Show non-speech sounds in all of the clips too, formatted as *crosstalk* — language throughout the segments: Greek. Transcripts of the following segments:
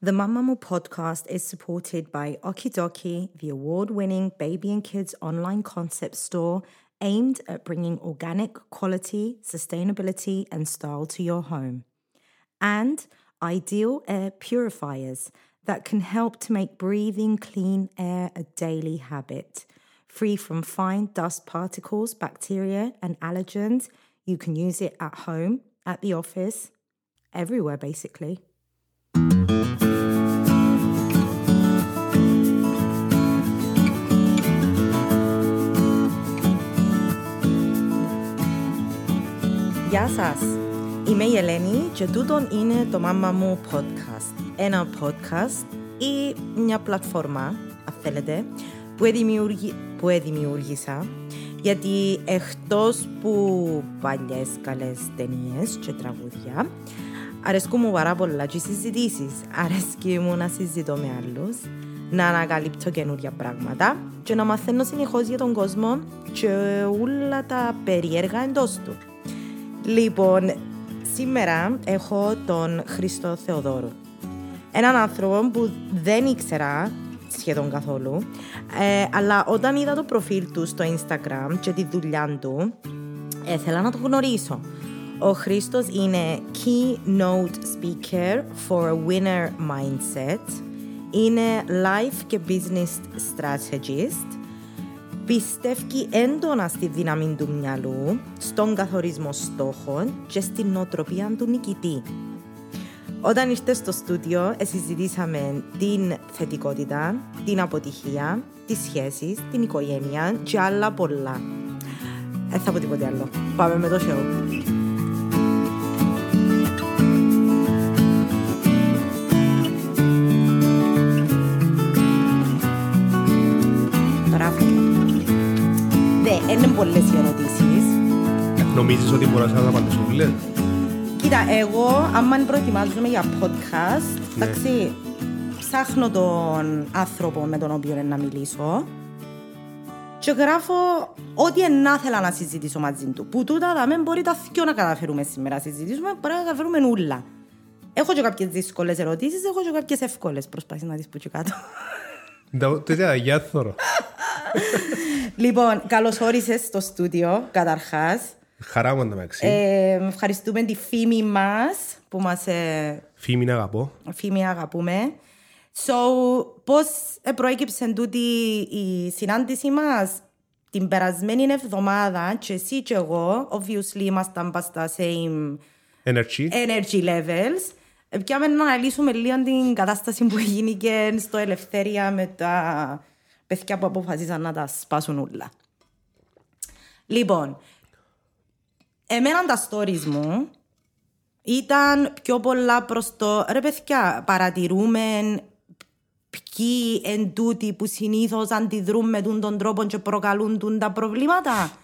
The Mamamoo podcast is supported by Okidoki, the award winning baby and kids online concept store aimed at bringing organic quality, sustainability, and style to your home. And Ideal Air Purifiers that can help to make breathing clean air a daily habit. Free from fine dust particles, bacteria, and allergens, you can use it at home, at the office, everywhere basically. Γεια σας! Είμαι η Ελένη και τούτον είναι το Μάμα μου podcast. Ένα podcast ή μια πλατφόρμα, αν θέλετε, που, δημιουργη... που δημιούργησα γιατί εκτός που παλιές καλές ταινίες και τραγούδια αρέσκουν μου πάρα πολλά και συζητήσεις. Αρέσκει μου να συζητώ με άλλους, να ανακαλύπτω καινούργια πράγματα και να μαθαίνω συνεχώς για τον κόσμο και όλα τα περίεργα εντός του. Λοιπόν, σήμερα έχω τον Χριστό Θεοδόρου. Έναν άνθρωπο που δεν ήξερα σχεδόν καθόλου, ε, αλλά όταν είδα το προφίλ του στο Instagram και τη δουλειά του, ήθελα να το γνωρίσω. Ο Χρήστος είναι Keynote Speaker for a Winner Mindset. Είναι Life και Business Strategist πιστεύει έντονα στη δύναμη του μυαλού, στον καθορισμό στόχων και στην νοοτροπία του νικητή. Όταν ήρθες στο στούντιο, συζητήσαμε την θετικότητα, την αποτυχία, τις σχέσεις, την οικογένεια και άλλα πολλά. Δεν θα πω τίποτε άλλο. Πάμε με το show. Είναι πολλές οι ερωτήσεις. Νομίζεις ότι μπορείς να τα απαντήσω όλες. Κοίτα, εγώ άμα προετοιμάζομαι για podcast, ναι. εντάξει, ψάχνω τον άνθρωπο με τον οποίο να μιλήσω και γράφω ό,τι να θέλω να συζητήσω μαζί του. Που τούτα θα μην μπορεί τα θυκιο να καταφέρουμε σήμερα να συζητήσουμε, μπορεί να καταφέρουμε ούλα. Έχω και κάποιες δύσκολες ερωτήσεις, έχω και κάποιες εύκολες. Προσπάθεις να δεις που και κάτω. Τέτοια, γεια θωρώ. *laughs* Λοιπόν, καλώς όρισες στο στούντιο, καταρχάς. Χαρά μου μεταξύ. Ε, ευχαριστούμε τη φήμη μας που μας. Ε, φήμη αγαπώ. Φήμη αγαπούμε. So, πώς προέκυψε τούτη η συνάντησή μας την περασμένη εβδομάδα και εσύ και εγώ, obviously ήμασταν πας στα same energy, energy levels. Πιάμε να αναλύσουμε λίγο την κατάσταση που έγινε και στο Ελευθέρια με τα παιδιά που αποφασίσαν να τα σπάσουν όλα. Λοιπόν, εμένα τα stories μου ήταν πιο πολλά προς το ρε παιδιά, παρατηρούμε ποιοι εν τούτοι που συνήθως αντιδρούν με τον τρόπο και προκαλούν τα προβλήματα.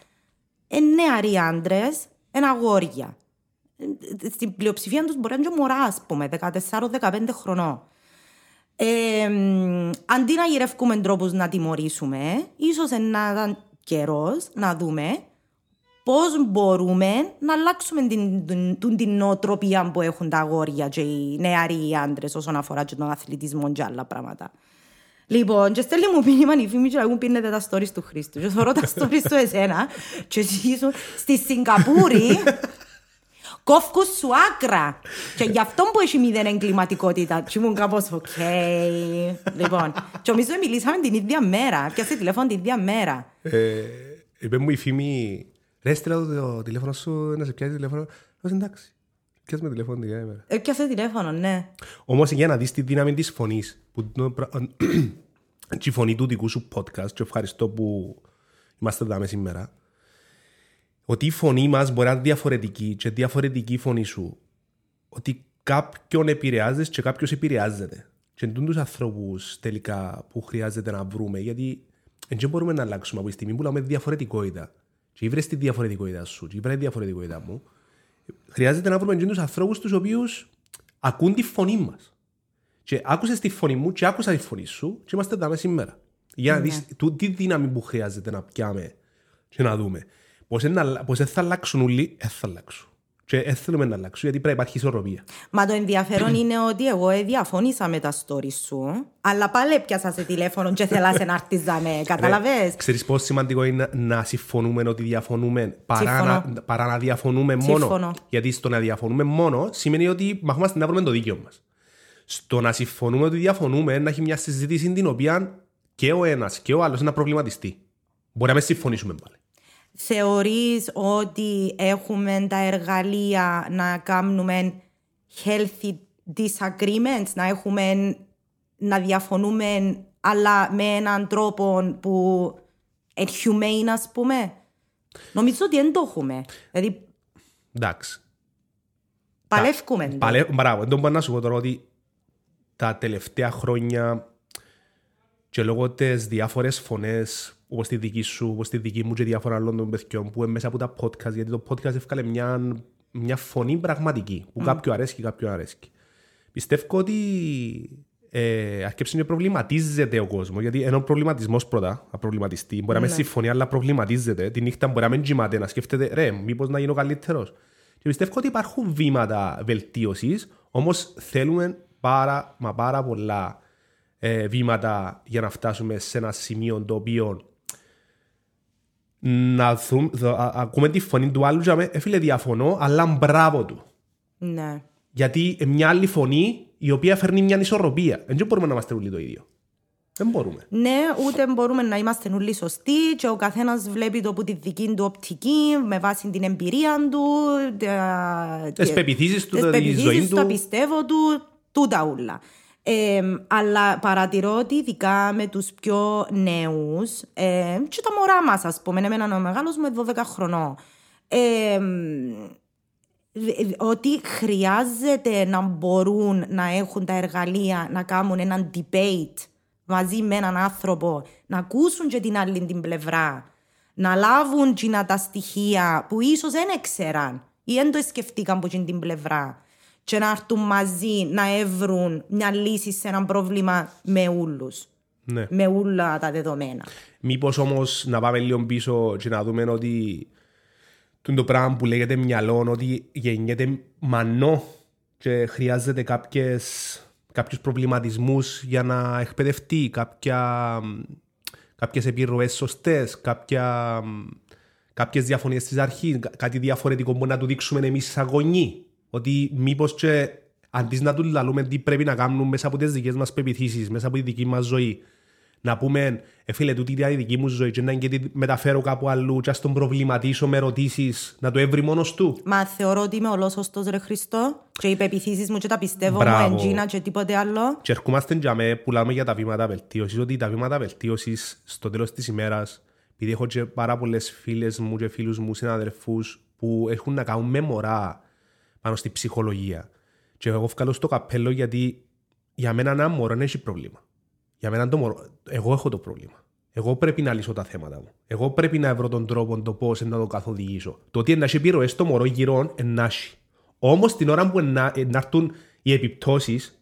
Εν νεαροί άντρες, εν αγόρια. Στην πλειοψηφία τους μπορεί να είναι μωρά, ας πούμε, 14-15 χρονών. Ε, αντί να γυρεύουμε τρόπους να τιμωρήσουμε, ίσως να ήταν καιρός να δούμε πώς μπορούμε να αλλάξουμε την, την, την, νοοτροπία που έχουν τα αγόρια και οι νεαροί άντρες όσον αφορά και τον αθλητισμό και άλλα πράγματα. Λοιπόν, και στέλνει μου μήνυμα η φήμη και μου πίνετε τα stories του Χρήστου. Και θωρώ τα stories του εσένα και εσύ στη Σιγκαπούρη κόφκουν σου άκρα. και γι' αυτό που έχει μηδέν εγκληματικότητα. Και ήμουν κάπως, οκ. Λοιπόν, και νομίζω μιλήσαμε την ίδια μέρα. Πιάσε τηλέφωνο την ίδια μέρα. Ε, είπε μου η φήμη, ρε στείλα το τηλέφωνο σου, να σε πιάσει τηλέφωνο. Εγώ εντάξει. Πιάσε με τηλέφωνο την ίδια μέρα. Ε, πιάσε τηλέφωνο, ναι. Όμως για να δεις τη δύναμη της φωνής. Τη *clears throat* φωνή του δικού σου podcast, και ευχαριστώ που είμαστε εδώ σήμερα ότι η φωνή μας μπορεί να είναι διαφορετική και διαφορετική η φωνή σου. Ότι κάποιον επηρεάζεις και κάποιος επηρεάζεται. Και εντούν του ανθρώπους τελικά που χρειάζεται να βρούμε, γιατί δεν μπορούμε να αλλάξουμε από τη στιγμή που λέμε διαφορετικότητα. Και βρει τη διαφορετικότητα σου, και βρει τη διαφορετικότητα μου. Χρειάζεται να βρούμε του ανθρώπους τους οποίους ακούν τη φωνή μας. Και άκουσες τη φωνή μου και άκουσα τη φωνή σου, και είμαστε εδώ σήμερα. Για να δεις ναι. τι δύναμη που χρειάζεται να πιάμε και να δούμε. Πώς θα αλλάξουν όλοι, δεν θα αλλάξουν. Και δεν θέλουμε να αλλάξουν γιατί πρέπει να υπάρχει ισορροπία. Μα το ενδιαφέρον είναι ότι εγώ διαφώνησα με τα stories σου, αλλά πάλι έπιασα σε τηλέφωνο και θέλα να έρθεις να με, καταλαβες. Ξέρεις πόσο σημαντικό είναι να συμφωνούμε ότι διαφωνούμε παρά, Συμφωνώ. να, παρά να διαφωνούμε μόνο; Συμφωνώ. Γιατί στο να διαφωνούμε μόνο σημαίνει ότι μαχόμαστε να βρούμε το δίκαιο μας. Στο να συμφωνούμε ότι διαφωνούμε να έχει μια συζήτηση την οποία και ο ένας και ο άλλος να προβληματιστεί. Μπορεί να μην συμφωνήσουμε πάλι. Θεωρείς ότι έχουμε τα εργαλεία να κάνουμε healthy disagreements, να έχουμε να διαφωνούμε αλλά με έναν τρόπο που είναι humane ας πούμε; Νομίζω ότι δεν το έχουμε. Δηλαδή Εντάξει. παλεύκουμε. το. Παλε... Μπράβο, δεν μπορώ να σου πω τώρα ότι τα τελευταία χρόνια και λόγω τις διάφορες φωνές όπως τη δική σου, όπως τη δική μου και διάφορα άλλων των παιδιών που είναι μέσα από τα podcast γιατί το podcast έφκαλε μια, μια φωνή πραγματική που κάποιου αρέσει και κάποιου αρέσει. Πιστεύω ότι ε, αρκέψε και προβληματίζεται ο κόσμος. Γιατί ενώ ο προβληματισμός πρώτα, να προβληματιστεί, μπορεί να μην συμφωνεί, αλλά προβληματίζεται. Τη νύχτα μπορεί να μην κοιμάται, να σκέφτεται, ρε, μήπως να γίνω καλύτερος. Και πιστεύω ότι υπάρχουν βήματα βελτίωσης, όμως θέλουμε πάρα, μα πάρα πολλά ε, βήματα για να φτάσουμε σε ένα σημείο το οποίο να δούμε, δο- α- ακούμε τη φωνή του άλλου και να ε, φίλε διαφωνώ, αλλά μπράβο του. Ναι. Γιατί μια άλλη φωνή η οποία φέρνει μια ισορροπία. Δεν μπορούμε να είμαστε όλοι το ίδιο. Δεν μπορούμε. Ναι, ούτε μπορούμε να είμαστε όλοι σωστοί και ο καθένας βλέπει το από τη δική του οπτική, με βάση την εμπειρία του, τα- Τις πεποιθήσεις του, τις τη πεποιθήσεις ζωή του, τα του. πιστεύω του, τούτα ούλα. Ε, αλλά παρατηρώ ότι ειδικά με τους πιο νέους ε, και τα μωρά μας ας πούμε, εμένα ο μεγάλος μου είναι 12 χρονών ε, ότι χρειάζεται να μπορούν να έχουν τα εργαλεία να κάνουν έναν debate μαζί με έναν άνθρωπο, να ακούσουν και την άλλη την πλευρά, να λάβουν κοινά τα στοιχεία που ίσως δεν έξεραν ή δεν το σκεφτήκαν από εκείνη την πλευρά και να έρθουν μαζί να έβρουν μια λύση σε ένα πρόβλημα με όλους, Ναι. με όλα τα δεδομένα. Μήπως όμως να πάμε λίγο πίσω και να δούμε ότι το, το πράγμα που λέγεται μυαλό, ότι γεννιέται μανό και χρειάζεται κάποιες, κάποιους προβληματισμούς για να εκπαιδευτεί, κάποια, κάποιες επιρροές σωστές, κάποια, κάποιες διαφωνίες στις αρχής, κα- κάτι διαφορετικό που να του δείξουμε εμείς σαν γονεί. Ότι μήπως και αντί να τους λαλούμε τι πρέπει να κάνουμε μέσα από τις δικές μας πεπιθήσεις, μέσα από τη δική μας ζωή, να πούμε, ε, φίλε, τούτη είναι η δική μου ζωή και να και τη μεταφέρω κάπου αλλού και ας τον προβληματίσω με ερωτήσεις, να το έβρει μόνος του. Μα θεωρώ ότι είμαι ολόσωστος ρε Χριστό και οι πεπιθήσεις μου και τα πιστεύω Μπράβο. μου εντζίνα και τίποτε άλλο. Και ερχόμαστε για με που λέμε για τα βήματα βελτίωσης, ότι τα βήματα βελτίωσης στο τέλος της ημέρας, επειδή έχω και πάρα πολλές φίλες μου και φίλους μου, συναδελφούς, που έχουν να κάνουν με μωρά πάνω στη ψυχολογία. Και εγώ βγάλω στο καπέλο γιατί για μένα ένα μωρό δεν έχει πρόβλημα. Για μένα το μωρό, εγώ έχω το πρόβλημα. Εγώ πρέπει να λύσω τα θέματα μου. Εγώ πρέπει να βρω τον τρόπο το πώς να το καθοδηγήσω. Το ότι να έχει επιρροές στο μωρό γύρω ενάχει. Όμως την ώρα που να, ε, να έρθουν οι επιπτώσεις,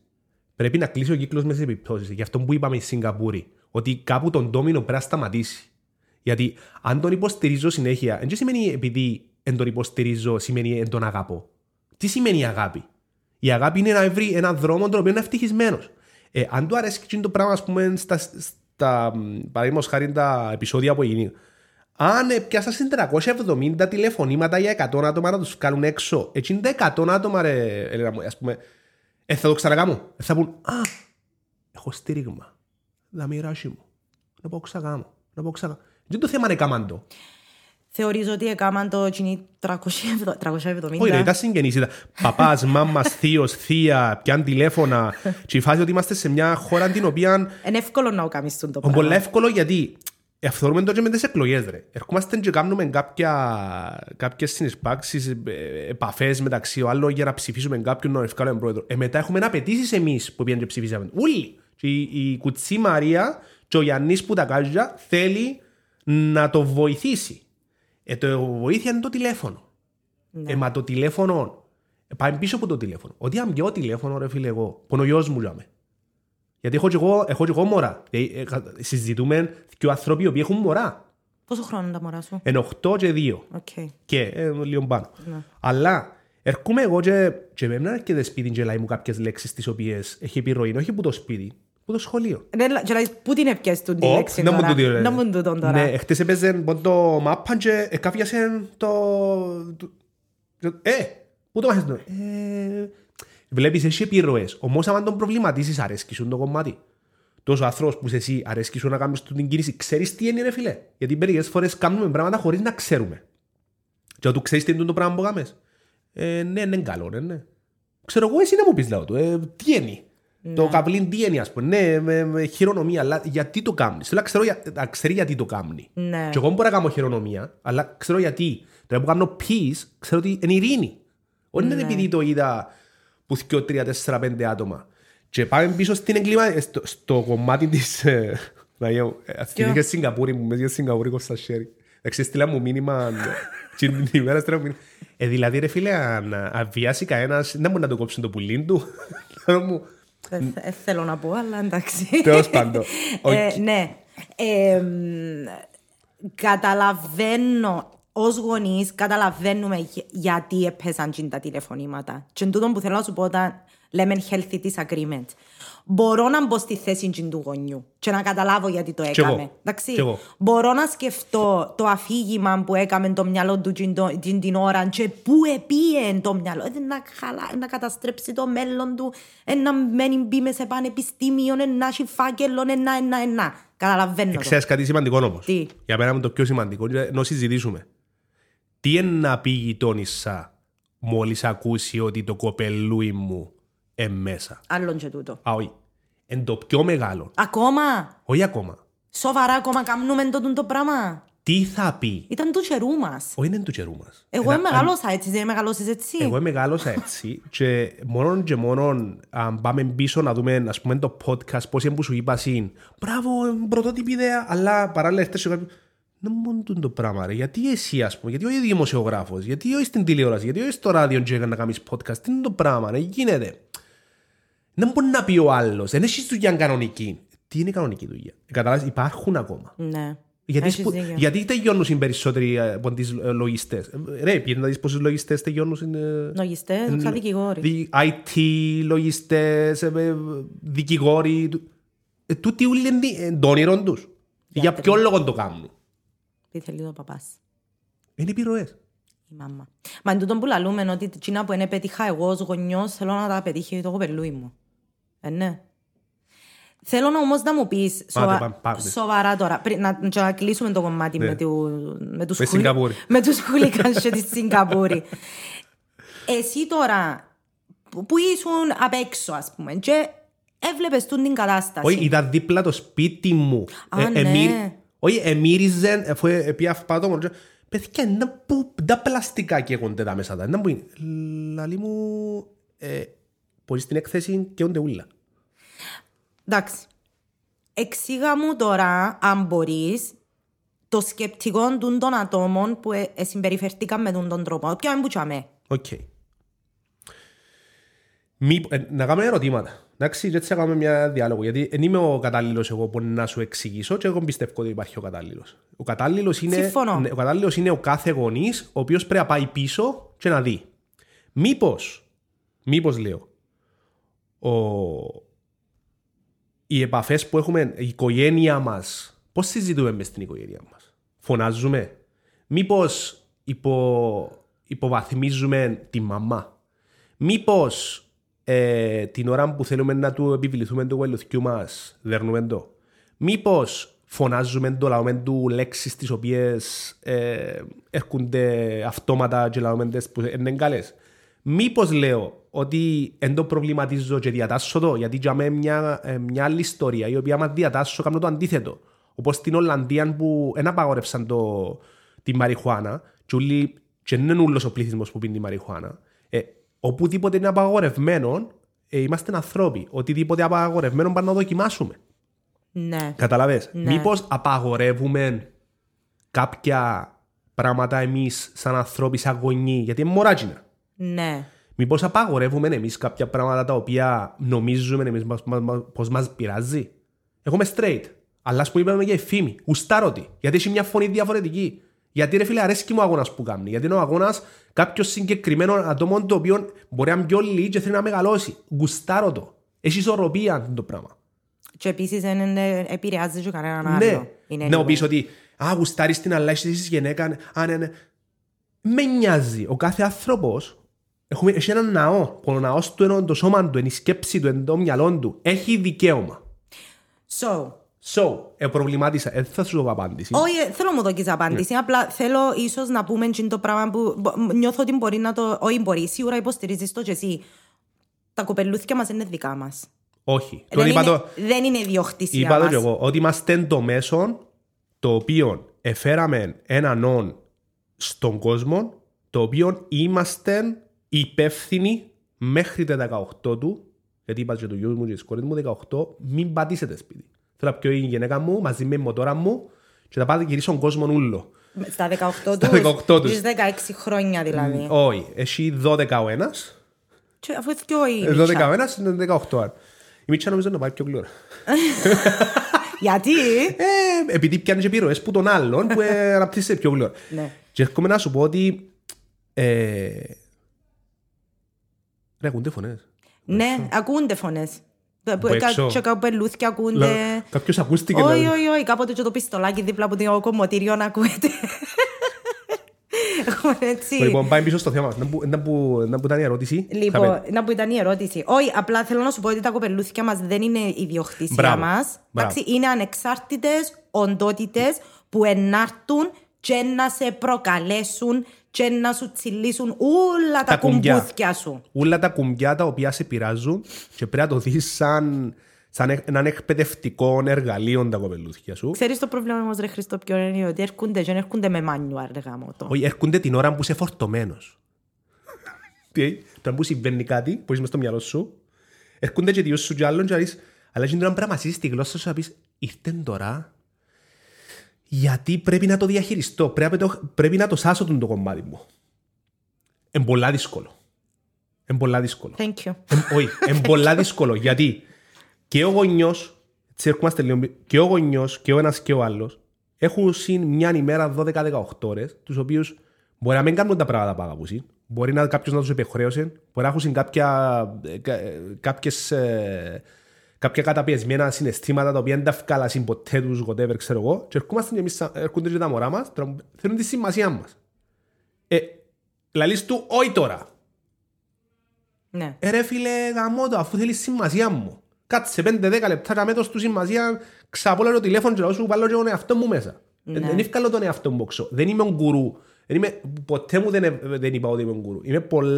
πρέπει να κλείσει ο κύκλος μες τις επιπτώσεις. Γι' αυτό που είπαμε στη Σιγκαπούρη, ότι κάπου τον ντόμινο πρέπει να σταματήσει. Γιατί αν τον υποστηρίζω συνέχεια, δεν σημαίνει επειδή δεν τον υποστηρίζω, σημαίνει δεν τον αγαπώ. Τι σημαίνει η αγάπη; Η αγάπη είναι να βρει έναν δρόμο τον οποίο είναι ευτυχισμένος. Ε, αν του αρέσει και το πράγμα, ας πούμε, στα, στα παραδείγματος χάρη τα επεισόδια που γίνει, αν ε, πιάσα στην 370 τηλεφωνήματα για 100 άτομα να τους βγάλουν έξω, έτσι είναι τα 100 άτομα, ρε, Ελένα μου, ας πούμε, ε, θα το ξανακάμω. Ε, θα πούν, Α, έχω στήριγμα. Να μοιράσει μου. Να πάω ξανακάμω. Να πάω ξανακάμω. Δεν το θέμα είναι κάμαν το. Θεωρείς ότι έκαναν το κοινή 370. 370. Όχι, ρε, ήταν συγγενείς. Ήταν παπάς, *laughs* μάμας, θείος, θεία, πιάν τηλέφωνα. Και η φάση ότι είμαστε σε μια χώρα την οποία Είναι εύκολο να κάνεις το είναι πράγμα. πολύ εύκολο γιατί ευθορούμε το και με τις εκλογές ρε. Ερχόμαστε και κάνουμε κάποια, κάποιες συνεισπάξεις, ε, επαφές μεταξύ ο άλλων για να ψηφίσουμε κάποιον να ευκάλουμε πρόεδρος. Ε, μετά έχουμε απαιτήσεις εμείς που πήγαν και ψηφίσαμε. Ούλοι. Και η, η Κουτσή Μαρία και ο Γιάννης που τα κάζια θέλει να το βοηθήσει. Ε, το βοήθεια είναι το τηλέφωνο. Ε, μα το τηλέφωνο ε, πάει πίσω από το τηλέφωνο. Ότι αν πιω τηλέφωνο, ρε φίλε, εγώ, που είναι ο γιος μου, λέμε. Γιατί έχω και εγώ, έχω και εγώ μωρά. Ε, ε, κα- συζητούμε και άνθρωποι οι οποίοι έχουν μωρά. Πόσο χρόνο είναι τα μωρά σου; Εν 8 και 2. Οκ. Και ε, λίγο πάνω. Αλλά Έρχομαι εγώ και, και με να έρχεται σπίτι και λέει μου κάποιες λέξεις τις οποίες έχει επιρροή, όχι από το σπίτι, από το σχολείο; Ρε, λα- και λέει, Πού την έπιασες του τη Ω, λέξη να μου τώρα; το δει, ρε. Να μου τούτον τώρα. Ναι, χτες έπαιζε πόντο μάπαν και εκάφιασε το... το- το- Ε, πού το μάθες το... Ε, Βλέπεις έχει επιρροές. Όμως άμα τον προβληματίσεις αρέσκει σου το κομμάτι. Τόσος άνθρωπος που είσαι εσύ αρέσκει σου να κάνεις του την κίνηση. Ξέρεις τι είναι ρε φίλε. Γιατί μερικές φορές κάνουμε πράγματα χωρίς να ξέρουμε. Και όταν ξέρεις τι είναι το πράγμα που κάνεις. Ε, ναι, είναι καλό, ναι, ναι. Ξέρω εγώ εσύ να μου πεις λαό του. Ε, τι είναι. Το καβλίν τι είναι, ας πούμε. Ναι, με, με χειρονομία, αλλά γιατί το κάνεις. Θέλω να ξέρω, για- να ξέρει γιατί το κάνει. Ναι. Και εγώ μπορώ να κάνω χειρονομία, αλλά ξέρω γιατί. Τώρα που κάνω peace, ξέρω ότι είναι ειρήνη. Όχι είναι επειδή το είδα που θυκιο τρία, τέσσερα, πέντε άτομα. Και πάμε πίσω στην εγκλήμα, ε, στο, στο κομμάτι της... ε, Ναγιώ, ε, θυμήθηκες Σιγκαπούρη μου, με είχε Σιγκαπούρη στα χέρι. Εντάξει, στείλα μου μήνυμα ε, *laughs* και την ημέρα στείλα μου μήνυμα. Ε, δηλαδή ρε φίλε, αν αν βιάσει κανένας, δεν μπορεί να το κόψει το πουλίν του. *laughs* Λέω μου, Δεν θε- θέλω να πω, αλλά εντάξει. Τέλος πάντων. Ε, Οκ. ναι. Ε, μ, καταλαβαίνω ως γονείς, καταλαβαίνουμε γε- γιατί έπαιζαν τζιν τα τηλεφωνήματα. Και τούτο που θέλω να σου πω όταν λέμε healthy disagreement. Μπορώ να μπω στη θέση τζιν του γονιού και να καταλάβω γιατί το Κι εγώ. έκαμε. Εντάξει. Κι εγώ. Μπορώ να σκεφτώ το αφήγημα που έκαμε το μυαλό του τζιν το- τζιν την ώρα και πού επίεν το μυαλό. Ε, να, χαλά, να καταστρέψει το μέλλον του, ε, να μένει μπει μες σε πανεπιστήμιο, ε, να έχει φάκελο, ε, να, ε, να, ε, να. Καταλαβαίνω το. Ξέρεις κάτι σημαντικό όμως; Τι; Για μένα είναι το πιο σημαντικό. είναι Να συζητήσουμε. Τι είναι να πει η γειτόνισσα μόλις ακούσει ότι το κοπελούι μου είναι μέσα. Άλλον και τούτο. Α, όχι. Είναι το πιο μεγάλο. Ακόμα; Όχι ακόμα. Σοβαρά ακόμα κάνουμε το, το πράγμα. Τι θα πει; Ήταν του καιρού μας. Όχι είναι του καιρού μας. Εγώ Ένα- μεγάλωσα έτσι, δεν μεγαλώσεις έτσι. Εγώ μεγάλωσα έτσι και μόνο και μόνο αν πάμε πίσω να δούμε ας πούμε το podcast πώς είναι που σου είπα συν μπράβο, πρωτότυπη ιδέα αλλά παράλληλα έρθες και κάποιος δεν μόνο το πράγμα ρε, γιατί εσύ ας πούμε, γιατί όχι δημοσιογράφος, γιατί όχι στην τηλεόραση, γιατί όχι στο ράδιο και να κάνεις podcast, τι είναι το πράγμα ρε, γίνεται. Δεν μπορεί να πει ο άλλος, δεν έχεις δουλειά κανονική. Τι είναι η κανονική δουλειά; Καταλάβεις, υπάρχουν ακόμα. Ναι. Γιατί, Έχεις σπου... δίκιο. γιατί τελειώνουν οι περισσότεροι ε, από τις ε, λογιστές. Ε, Ρε, πήγαινε να δεις πόσους λογιστές τελειώνουν. Ε, Λογιστές, σαν δικηγόροι. δι- IT, λογιστές, ε, ε, δικηγόροι. του- Ε, τούτοι όλοι είναι δι- ε, το όνειρο τους. Για Γιατροί. ποιο λόγο το κάνουν; Τι θέλει ο παπάς. Είναι επιρροές. Η μάμα. Μα εν τούτον που λαλούμε ότι τσίνα που είναι πετύχα εγώ ως γονιός θέλω να τα πετύχει το κοπελούι μου. Ε, ναι. Θέλω να όμως να μου πεις Πάτε, σοβα... πάμε, πάμε. σοβαρά τώρα, πριν να, και να κλείσουμε το κομμάτι Ναι. με, του, με τους Με χουλι- Σιγκαπούρη. με τους χουλικάνς και τη Σιγκαπούρη. Εσύ τώρα που, που ήσουν απ' έξω ας πούμε και έβλεπες τούν την κατάσταση. Όχι, είδα δίπλα το σπίτι μου. Α, ναι. Όχι, εμύριζαν, αφού επί αυπάτω μόνο. και, Παιδιά, είναι που τα πλαστικά καίγονται τα μέσα τα. Είναι που είναι. Λαλή μου, ε, πολύ στην έκθεση καίγονται ούλα. Εντάξει. Εξήγα μου τώρα, αν μπορείς, το σκεπτικό των, των ατόμων που ε, ε, συμπεριφερθήκαν με τον, τον τρόπο. Ποια είναι που τσάμε; Οκ. Μη, ε, να κάνουμε ερωτήματα. Εντάξει, και έτσι θα κάνουμε μια διάλογο. Γιατί δεν είμαι ο κατάλληλος εγώ που να σου εξηγήσω, και εγώ πιστεύω ότι υπάρχει ο κατάλληλος. Ο κατάλληλος είναι, Συμφωνώ. ναι, ο κατάλληλος είναι ο κάθε γονής, ο οποίος πρέπει να πάει πίσω και να δει. Μήπω, μήπως λέω, ο... οι επαφές που έχουμε, η οικογένεια μας, πώς συζητούμε μες στην οικογένεια μας; Φωνάζουμε; Μήπως υπο... υποβαθμίζουμε τη μαμά; Μήπως ε, την ώρα που θέλουμε να του επιβληθούμε το γουελουθιού μας, δέρνουμε το; Μήπως φωνάζουμε το, λαούμε του λέξεις τις οποίες ε, έρχονται αυτόματα και λαούμε τις που είναι καλές; Μήπως λέω ότι δεν το προβληματίζω και διατάσσω το, γιατί για μένα μια, ε, μια άλλη ιστορία η οποία μα διατάσσω κάνω το αντίθετο. Όπως στην Ολλανδία που δεν απαγόρευσαν το, τη μαριχουάνα, και, όλοι, και δεν είναι όλος ο πληθυσμός που πίνει τη μαριχουάνα. Ε, οπουδήποτε είναι απαγορευμένο, ε, είμαστε ανθρώποι. Οτιδήποτε απαγορευμένο πάμε να δοκιμάσουμε. Ναι. Καταλαβες; Ναι. Μήπως απαγορεύουμε κάποια πράγματα εμείς σαν ανθρώποι, σαν γονείς, γιατί είναι μωράτσινα. Ναι. Μήπως απαγορεύουμε εμείς κάποια πράγματα τα οποία νομίζουμε εμείς μας- μας- μας- πως μας πειράζει; Εγώ είμαι straight. Αλλά ας πούμε είπαμε για η φήμη. Ουστάρω τη. Γιατί έχει μια φωνή διαφορετική. Γιατί ρε φίλε αρέσκει μου ο αγώνας που κάνει. Γιατί είναι ο αγώνας κάποιος συγκεκριμένο ατόμο το οποίο μπορεί να είναι πιο λίγη και θέλει να μεγαλώσει. Γουστάρω το. Έχει ισορροπία το πράγμα. Και επίσης δεν ε, επηρεάζει και κανέναν Ναι, άλλο. Είναι να λίγο. πεις ότι α, γουστάρεις την αλλά έχεις γυναίκα. Α, ναι, ναι. Με νοιάζει. Ο κάθε άνθρωπος έχουμε, έχει έναν ναό. Ο ναός του είναι το σώμα του, είναι η σκέψη του, είναι το μυαλό του. Έχει δικαίωμα. So, So, ε, προβλημάτισα. Δεν θα σου δω απάντηση. όχι, ε, θέλω να μου δώσεις Ναι. απάντηση. Απλά θέλω ίσως να πούμε και το πράγμα που μπο- νιώθω ότι μπορεί να το... Όχι μπορεί, σίγουρα υποστηρίζεις το και εσύ. Τα κοπελούθια μας είναι δικά μας. Όχι. Δεν Τον είπα είναι, το, δεν είναι ιδιοκτησία είπα το μας. και εγώ. Ότι είμαστε το μέσο το οποίο εφέραμε έναν όν στον κόσμο το οποίο είμαστε υπεύθυνοι μέχρι τα 18 του γιατί είπα και του γιου μου και της κόρης μου 18 μην πατήσετε σπίτι. Θέλω να πιω η γυναίκα μου μαζί με η μοτόρα μου και να πάτε γυρίσω τον κόσμο ούλο. Στα 18 Στα τους, 18 τους. στις 16 χρόνια δηλαδή. Όχι, έχει 12 ο ένας, Και αφού είναι πιο η ε, 12 Μίτσα. ο ένας είναι 18 άρα. Η Μίτσα νομίζω να πάει πιο γλύωρα. *laughs* Γιατί; Ε, επειδή πιάνει και επιρροές που τον άλλον που *laughs* ε, αναπτύσσεται πιο γλύωρα. ναι. Και έρχομαι να σου πω ότι. Ε... Ρε, ακούνται φωνές. ναι, ακούνται φωνές. Από έξω. Και καπελούθια ακούνται. Κάποιος ακούστηκε. Όχι, να- όχι, όχι. Κάποτε και το πιστολάκι δίπλα από το κομμωτήριο να ακούεται. *laughs* Έχουμε έτσι. Λοιπόν, πάμε πίσω στο θέμα μας. Να που- Να που να που ήταν η ερώτηση. Θα Λοιπόν, πέ- να που ήταν η ερώτηση. Όχι, απλά θέλω να σου πω ότι τα κοπελούθια μας δεν είναι ιδιοκτησία Μπράβο, μας. μπράβο. Είναι ανεξάρτητες οντότητες που ενάρτουν και να σε προκαλέσουν και να σου τσιλίσουν όλα τα, Τα κουμπιά. κουμπούθια σου. Όλα τα κουμπιά τα οποία σε πειράζουν και πρέπει να το δεις σαν, σαν ε- έναν εκπαιδευτικό εργαλείο τα κοπελούθια σου. Ξέρεις το πρόβλημα όμως ρε Χριστό ποιο είναι ότι έρχονται και δεν έρχονται με μάνιουαρ ρε γάμο το. Όχι, έρχονται την ώρα που είσαι φορτωμένος. Τι, τώρα που συμβαίνει κάτι που είσαι μες στο μυαλό σου, έρχονται και δύο σου και άλλον και να πεις, αλλά εκείνη την ώρα πρέπει να μασίσεις τη γλώσσα σου να πεις, ήρθε τώρα, γιατί πρέπει να το διαχειριστώ, πρέπει, να το, πρέπει να το σάσω τον το κομμάτι μου. Είναι πολλά δύσκολο. Είναι πολλά δύσκολο. Thank you. Εμ- Όχι, είναι πολλά δύσκολο. Γιατί και ο γονιός, έτσι ερχόμαστε λίγο, πι- και ο γονιός και ο ένας και ο άλλος έχουν συν μια ημέρα 12-18 ώρες, τους οποίους μπορεί να μην κάνουν τα πράγματα που αγαπούν. Μπορεί να κάποιος να τους υπεχρέωσε, μπορεί να έχουν συν κάποια, ε, κα- ε, κάποιες, ε, κάποια καταπιεσμένα συναισθήματα τα οποία δεν τα βγάλασαν ποτέ τους, whatever, ξέρω εγώ. Και ερχόμαστε και εμείς, σαν- έρχονται και τα μωρά μας, θέλουν τη σημασία μας. Ε, λαλείς του, όχι τώρα. Ναι. Ε, ρε φίλε, γαμώ το, αφού θέλεις σημασία μου. Κάτσε 5-10 λεπτά να μέτω του σημασία, ξαπόλα το τηλέφωνο και να σου βάλω και τον εαυτό μου μέσα. Ναι. Ε, Δεν ευκάλω τον εαυτό μου έξω. Δεν είμαι ο γκουρού. Δεν είμαι, ποτέ μου δεν, ε- δεν είπα ότι είμαι γκουρού. Είμαι, πολλ,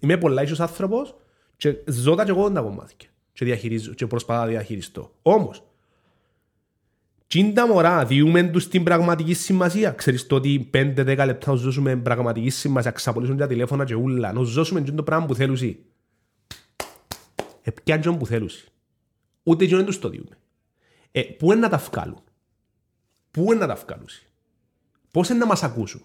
είμαι πολλά ίσως άνθρωπος και ζω τα και εγώ τα κομμάτια. Και, διαχειρίζω, και προσπαθώ να διαχειριστώ. Όμως, Τι τα μωρά, διούμε τους την πραγματική σημασία. Ξέρεις το ότι 5-10 λεπτά να ζώσουμε πραγματική σημασία, ξαπολύσουν τα τηλέφωνα και ούλα, να ζώσουμε και το πράγμα που θέλουν. Επιάνε που θέλουν. Ούτε και δεν τους το διούμε. Ε, πού είναι να τα βγάλουν; Πού είναι να τα βγάλουν; Πώς είναι να μας ακούσουν;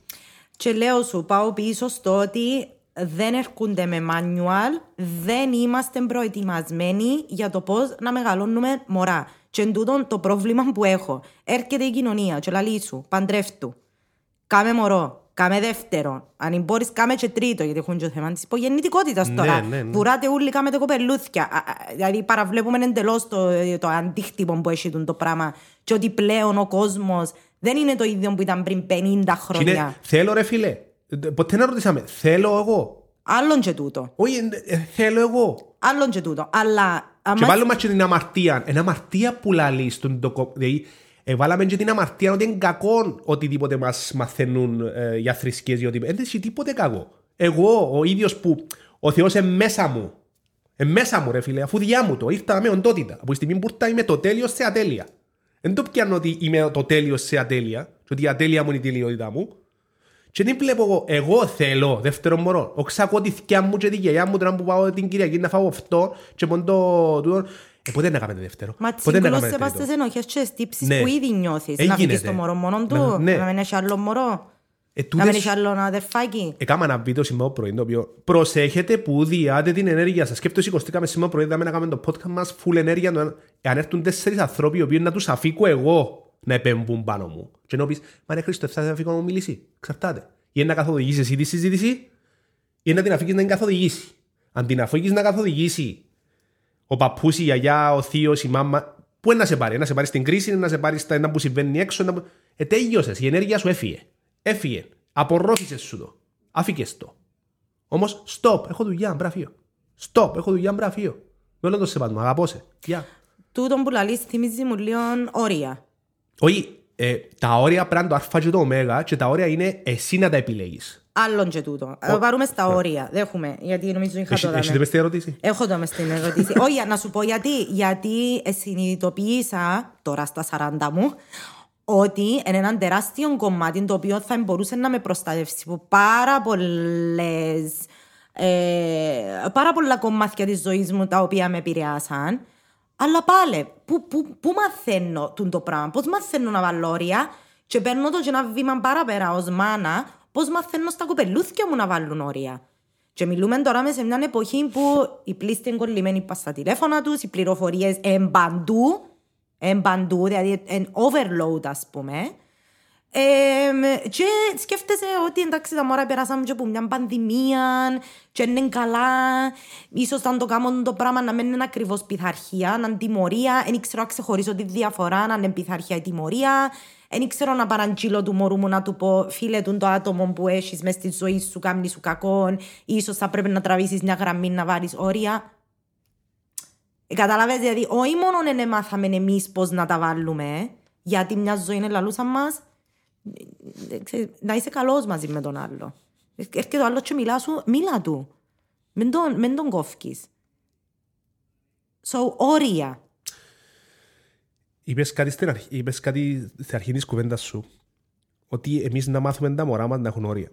Και λέω σου, πάω πίσω στο ότι δεν έρχονται με manual, δεν είμαστε προετοιμασμένοι για το πώς να μεγαλώνουμε μωρά. Και εν τούτον το πρόβλημα που έχω. Έρχεται η κοινωνία και λαλεί σου, παντρεύτου. Κάμε μωρό, κάμε δεύτερο. Αν μπορείς κάμε και τρίτο, γιατί έχουν και το θέμα της υπογεννητικότητας Ναι, τώρα. ναι, ναι. Βουράτε όλοι κάμε το κοπελούθια. Α, α, Δηλαδή παραβλέπουμε εντελώς το, το αντίκτυπο που έχει το πράγμα. Και ότι πλέον ο κόσμος δεν είναι το ίδιο που ήταν πριν 50 Και είναι, χρόνια. θέλω ρε φίλε, ε, ποτέ να ρωτήσαμε, θέλω εγώ; Άλλον και τούτο. Όχι, ε, ε, θέλω εγώ. Άλλον και τούτο. Αλλά Και άμα... βάλουμε και την αμαρτία. Ένα αμαρτία που λαλεί στον το κο- Δηλαδή, ε, βάλαμε και την αμαρτία ότι είναι κακό οτιδήποτε μας μαθαίνουν ε, για θρησκείες. Γιατί δεν έχει τίποτε κακό. Εγώ, ο ίδιος που ο Θεός είναι μέσα μου. Ε, μέσα μου, ρε φίλε, αφού διά μου το. Ήρθα με οντότητα. Από τη στιγμή που ήρθα είμαι το τέλειος σε ατέλεια. Δεν το πιάνω ότι είμαι το τέλειος σε ατέλεια. Και ότι η ατέλεια μου είναι η τελειότητα μου. Και δεν βλέπω εγώ, εγώ θέλω δεύτερο μωρό. Όχι ακούω τη θκιά μου και τη γιαγιά μου τώρα που πάω την Κυριακή να φάω αυτό και ποντώ τούτο. Ε, ποτέ να κάνετε δεύτερο. Μα ποτέ να τσιγκλώσσε κάνετε πας τρίτο. στις ενοχές και στις τύψεις Ναι. που ήδη νιώθεις. Ε, να αφήσεις γίνεται. το μωρό μόνο του, Να- ναι. να μην έχεις άλλο μωρό, Ε, να μην έχεις τούτες, άλλο αδερφάκι. έκανα ένα βίντεο σήμερα πρωί το οποίο προσέχετε που διάτε την ενέργεια σας. Σκέφτομαι σηκωστήκαμε σήμερα πρωί, δάμε να κάνουμε το podcast μας full ενέργεια. το- Εάν έρθουν τέσσερις ανθρώποι οι οποίοι να τους αφήκω εγώ να επέμβουν πάνω μου. Και να πεις, μα ρε Χρήστο, θα φύγω να μου μιλήσει. Ξαρτάται. Ή να καθοδηγήσει εσύ τη συζήτηση, ή να την αφήκεις να την καθοδηγήσει. Αν την αφήκεις να καθοδηγήσει ο παππούς, η γιαγιά, ο θείος, η μάμα, πού είναι να σε πάρει, να σε πάρει στην κρίση, να σε πάρει στα ένα που συμβαίνει έξω. Να... Ε, τέλειωσες, η ενέργεια σου έφυγε. Έφυγε. Απορρόφησες σου το. Άφηκες το. Όμως, stop, έχω δουλειά, μπραφείο. Stop, έχω δουλειά, μπραφείο. Με όλο το σεβασμό, αγαπώ σε. Γεια. Τούτον που λαλείς θυμίζει μου λίγο όρια. Όχι, ε, τα όρια πρέπει να το α και το ω και τα όρια είναι εσύ να τα επιλέγεις. Άλλον και τούτο. Θα πάρουμε στα όρια. Δέχομαι, γιατί νομίζω είχα το Εσύ δεν δάμε. πες τη ερώτηση; Έχω το μες στην ερώτηση. *laughs* Όχι, να σου πω γιατί. Γιατί συνειδητοποίησα τώρα στα 40 μου ότι είναι ένα τεράστιο κομμάτι το οποίο θα μπορούσε να με προστατεύσει από πάρα πολλές ε, πάρα πολλά κομμάτια της ζωής μου τα οποία με επηρεάσαν. Αλλά πάλι, πού, πού, πού μαθαίνω τούτο το πράγμα, πώς μαθαίνω να βάλω όρια; Και παίρνω το και ένα βήμα παραπέρα ως μάνα, πώς μαθαίνω στα κοπελούθια μου να βάλουν όρια; Και μιλούμε τώρα μες σε μια εποχή που οι πλήστοι είναι κολλημένοι πας στα τηλέφωνα τους, οι πληροφορίες εμπαντού, εμπαντού, δηλαδή εν overload ας πούμε. Ε, και σκέφτεσαι ότι εντάξει τα μωρά περάσαμε και από μια πανδημία και είναι καλά ίσως αν το κάνω το πράγμα να μην είναι ακριβώς πειθαρχία, να είναι τιμωρία. Δεν ξέρω να ξεχωρίσω τη διαφορά να είναι πειθαρχία ή τιμωρία. Δεν ξέρω να παραγγείλω του μωρού μου να του πω φίλε του το άτομο που έχεις μες στη ζωή σου κάνει σου κακό ίσως θα πρέπει να τραβήσεις μια γραμμή να βάλεις όρια ε, Καταλαβες, δηλαδή, όχι μόνο είναι μάθαμε εμείς πώς να τα βάλουμε, γιατί μια ζωή είναι λαλούσα μας, ε, ξέρεις, να είσαι καλός μαζί με τον άλλο. Ε, Έρχεται ο άλλος και μιλά σου, μίλα του. Μην τον, μην τον κόφκεις. So, όρια. Είπες κάτι, στην αρχή, είπες κάτι στην αρχή της κουβέντας σου, ότι εμείς να μάθουμε τα μωρά μας να έχουν όρια.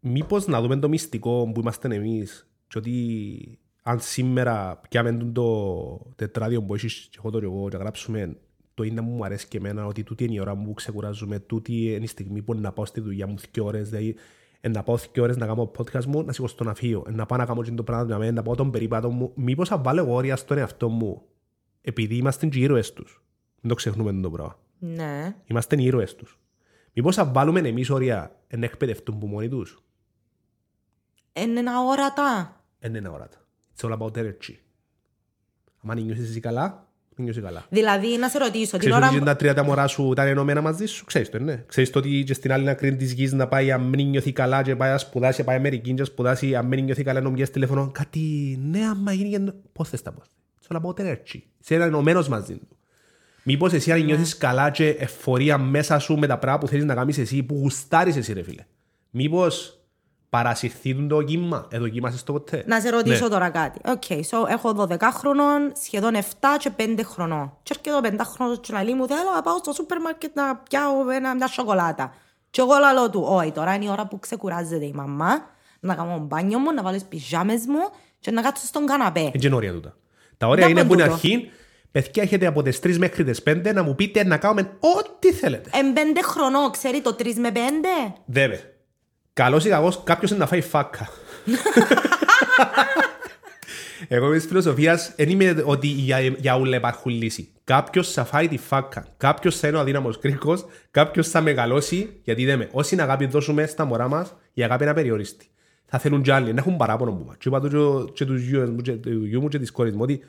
Μήπως να δούμε το μυστικό που είμαστε εμείς και ότι αν σήμερα πιάμε το τετράδιο που έχεις και εγώ το και εγώ και γράψουμε το είναι που μου αρέσει και εμένα ότι τούτη είναι η ώρα μου που ξεκουράζουμε, τούτη είναι η στιγμή που να πάω στη δουλειά μου δύο ώρες, δηλαδή ε, να πάω δύο ώρες να κάνω podcast μου, να σηκώσω να φύγω, ε, να πάω να κάνω και το πράγμα για μένα, να πάω τον περίπατο μου, μήπως θα βάλω εγώ όρια στον εαυτό μου, επειδή είμαστε και ήρωες τους. Δεν το ξεχνούμε το πράγμα. Ναι. Είμαστε ήρωες τους. Μήπως θα βάλουμε εμείς όρια να εκπαιδευτούν που μόνοι τους. Είναι ένα όρατα. Δεν είναι οράτα. It's all about energy. Αν νιώσεις εσύ καλά, νιώσεις καλά. Δηλαδή, να σε ρωτήσω, την Ξέρεις ώρα ότι που... τα τρία τα μωρά σου ήταν ενωμένα μαζί σου, ξέρεις το, ναι. Ξέρεις το ότι και στην άλλη άκρη της γης να πάει αν μην νιώθει καλά και πάει να σπουδάσει, πάει Αμερική και να σπουδάσει, αν μην νιώθει καλά να μου πιέσει τηλέφωνο. Κάτι, ναι, άμα γίνει και... Πώς θες τα πώς. It's all about energy. Είσαι ένα ενωμένος μαζί του. Μήπως εσύ αν νιώθεις καλά και ευφορία μέσα σου με τα πράγματα που θέλεις να κάνεις εσύ, που γουστάρεις εσύ ρε φίλε. Μήπως παρασυρθεί το κύμα, ε, δοκίμασες το ποτέ; Να σε ρωτήσω Ναι. τώρα κάτι. OK, so έχω 12 χρονών, σχεδόν 7 και 5 χρονών. Και έρχεται ο 5 χρονών και λέει μου, θέλω να πάω στο σούπερ μάρκετ να πιάω ένα, μια σοκολάτα. Και εγώ λέω του, όχι, τώρα είναι η ώρα που ξεκουράζεται η μαμά, να κάνω μπάνιο μου, να βάλω τις πιτζάμες μου και να κάτσω στον καναπέ. Είναι όρια τούτα. Τα όρια Να είναι πω που είναι τούτο. αρχή, παιδιά έχετε από τις 3 μέχρι τις 5 να μου πείτε να κάνουμε ό,τι θέλετε. Εν 5 χρονών, ξέρει το 3 με 5. Βέβαια. Καλός ή κακός, κάποιος είναι να φάει φάκα. Εγώ είμαι της φιλοσοφίας, δεν είμαι ότι για, για όλα υπάρχουν λύση. Κάποιος θα φάει τη φάκα. Κάποιος θα είναι ο αδύναμος κρίκος. Κάποιος θα μεγαλώσει. Γιατί είδαμε, όση αγάπη δώσουμε στα μωρά μας, η αγάπη είναι απεριόριστη. Θα θέλουν κι άλλοι, να έχουν παράπονο που μας. Και είπα το και, και τους γιους μου και του γιού μου και της κόρης μου ότι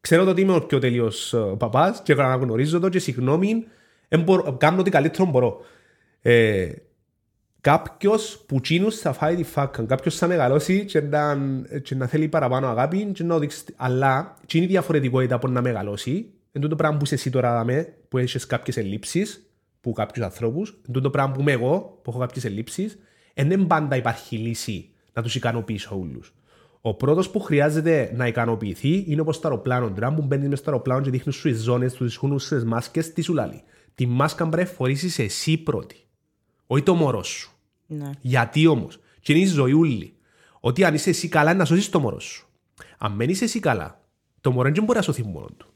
ξέρω το ότι είμαι ο πιο τελείως ε, παπάς και αναγνωρίζω το και συγγνώμη, εν μπορώ- κάνω ό,τι καλύτερο μπορώ. Ε, κάποιος που τσίνους θα φάει τη φάκα, κάποιος θα μεγαλώσει και να, και να θέλει παραπάνω αγάπη και να δείξει, αλλά και είναι η διαφορετικότητα από να μεγαλώσει, εν τούτο πράγμα που είσαι εσύ τώρα δάμε, που έχεις κάποιες ελλείψεις, που κάποιους ανθρώπους, εν τούτο πράγμα που είμαι εγώ, που έχω κάποιες ελλείψεις, εν δεν πάντα υπάρχει λύση να τους ικανοποιήσω όλους. Ο πρώτος που χρειάζεται να ικανοποιηθεί είναι όπως το αεροπλάνο. Τώρα που μπαίνεις μέσα στο αεροπλάνο και δείχνεις σου τι ζώνες, τους δείχνουν στις μάσκες, τι σου λέει. Τη μάσκα πρέπει να φορήσεις εσύ πρώτη. Όχι το μωρό σου. Ναι. Γιατί όμως, και είναι η ζωή ούλη. Ότι αν είσαι εσύ καλά, είναι να σώσεις το μωρό σου. Αν δεν είσαι εσύ καλά, το μωρό δεν μπορεί να σωθεί μόνο του.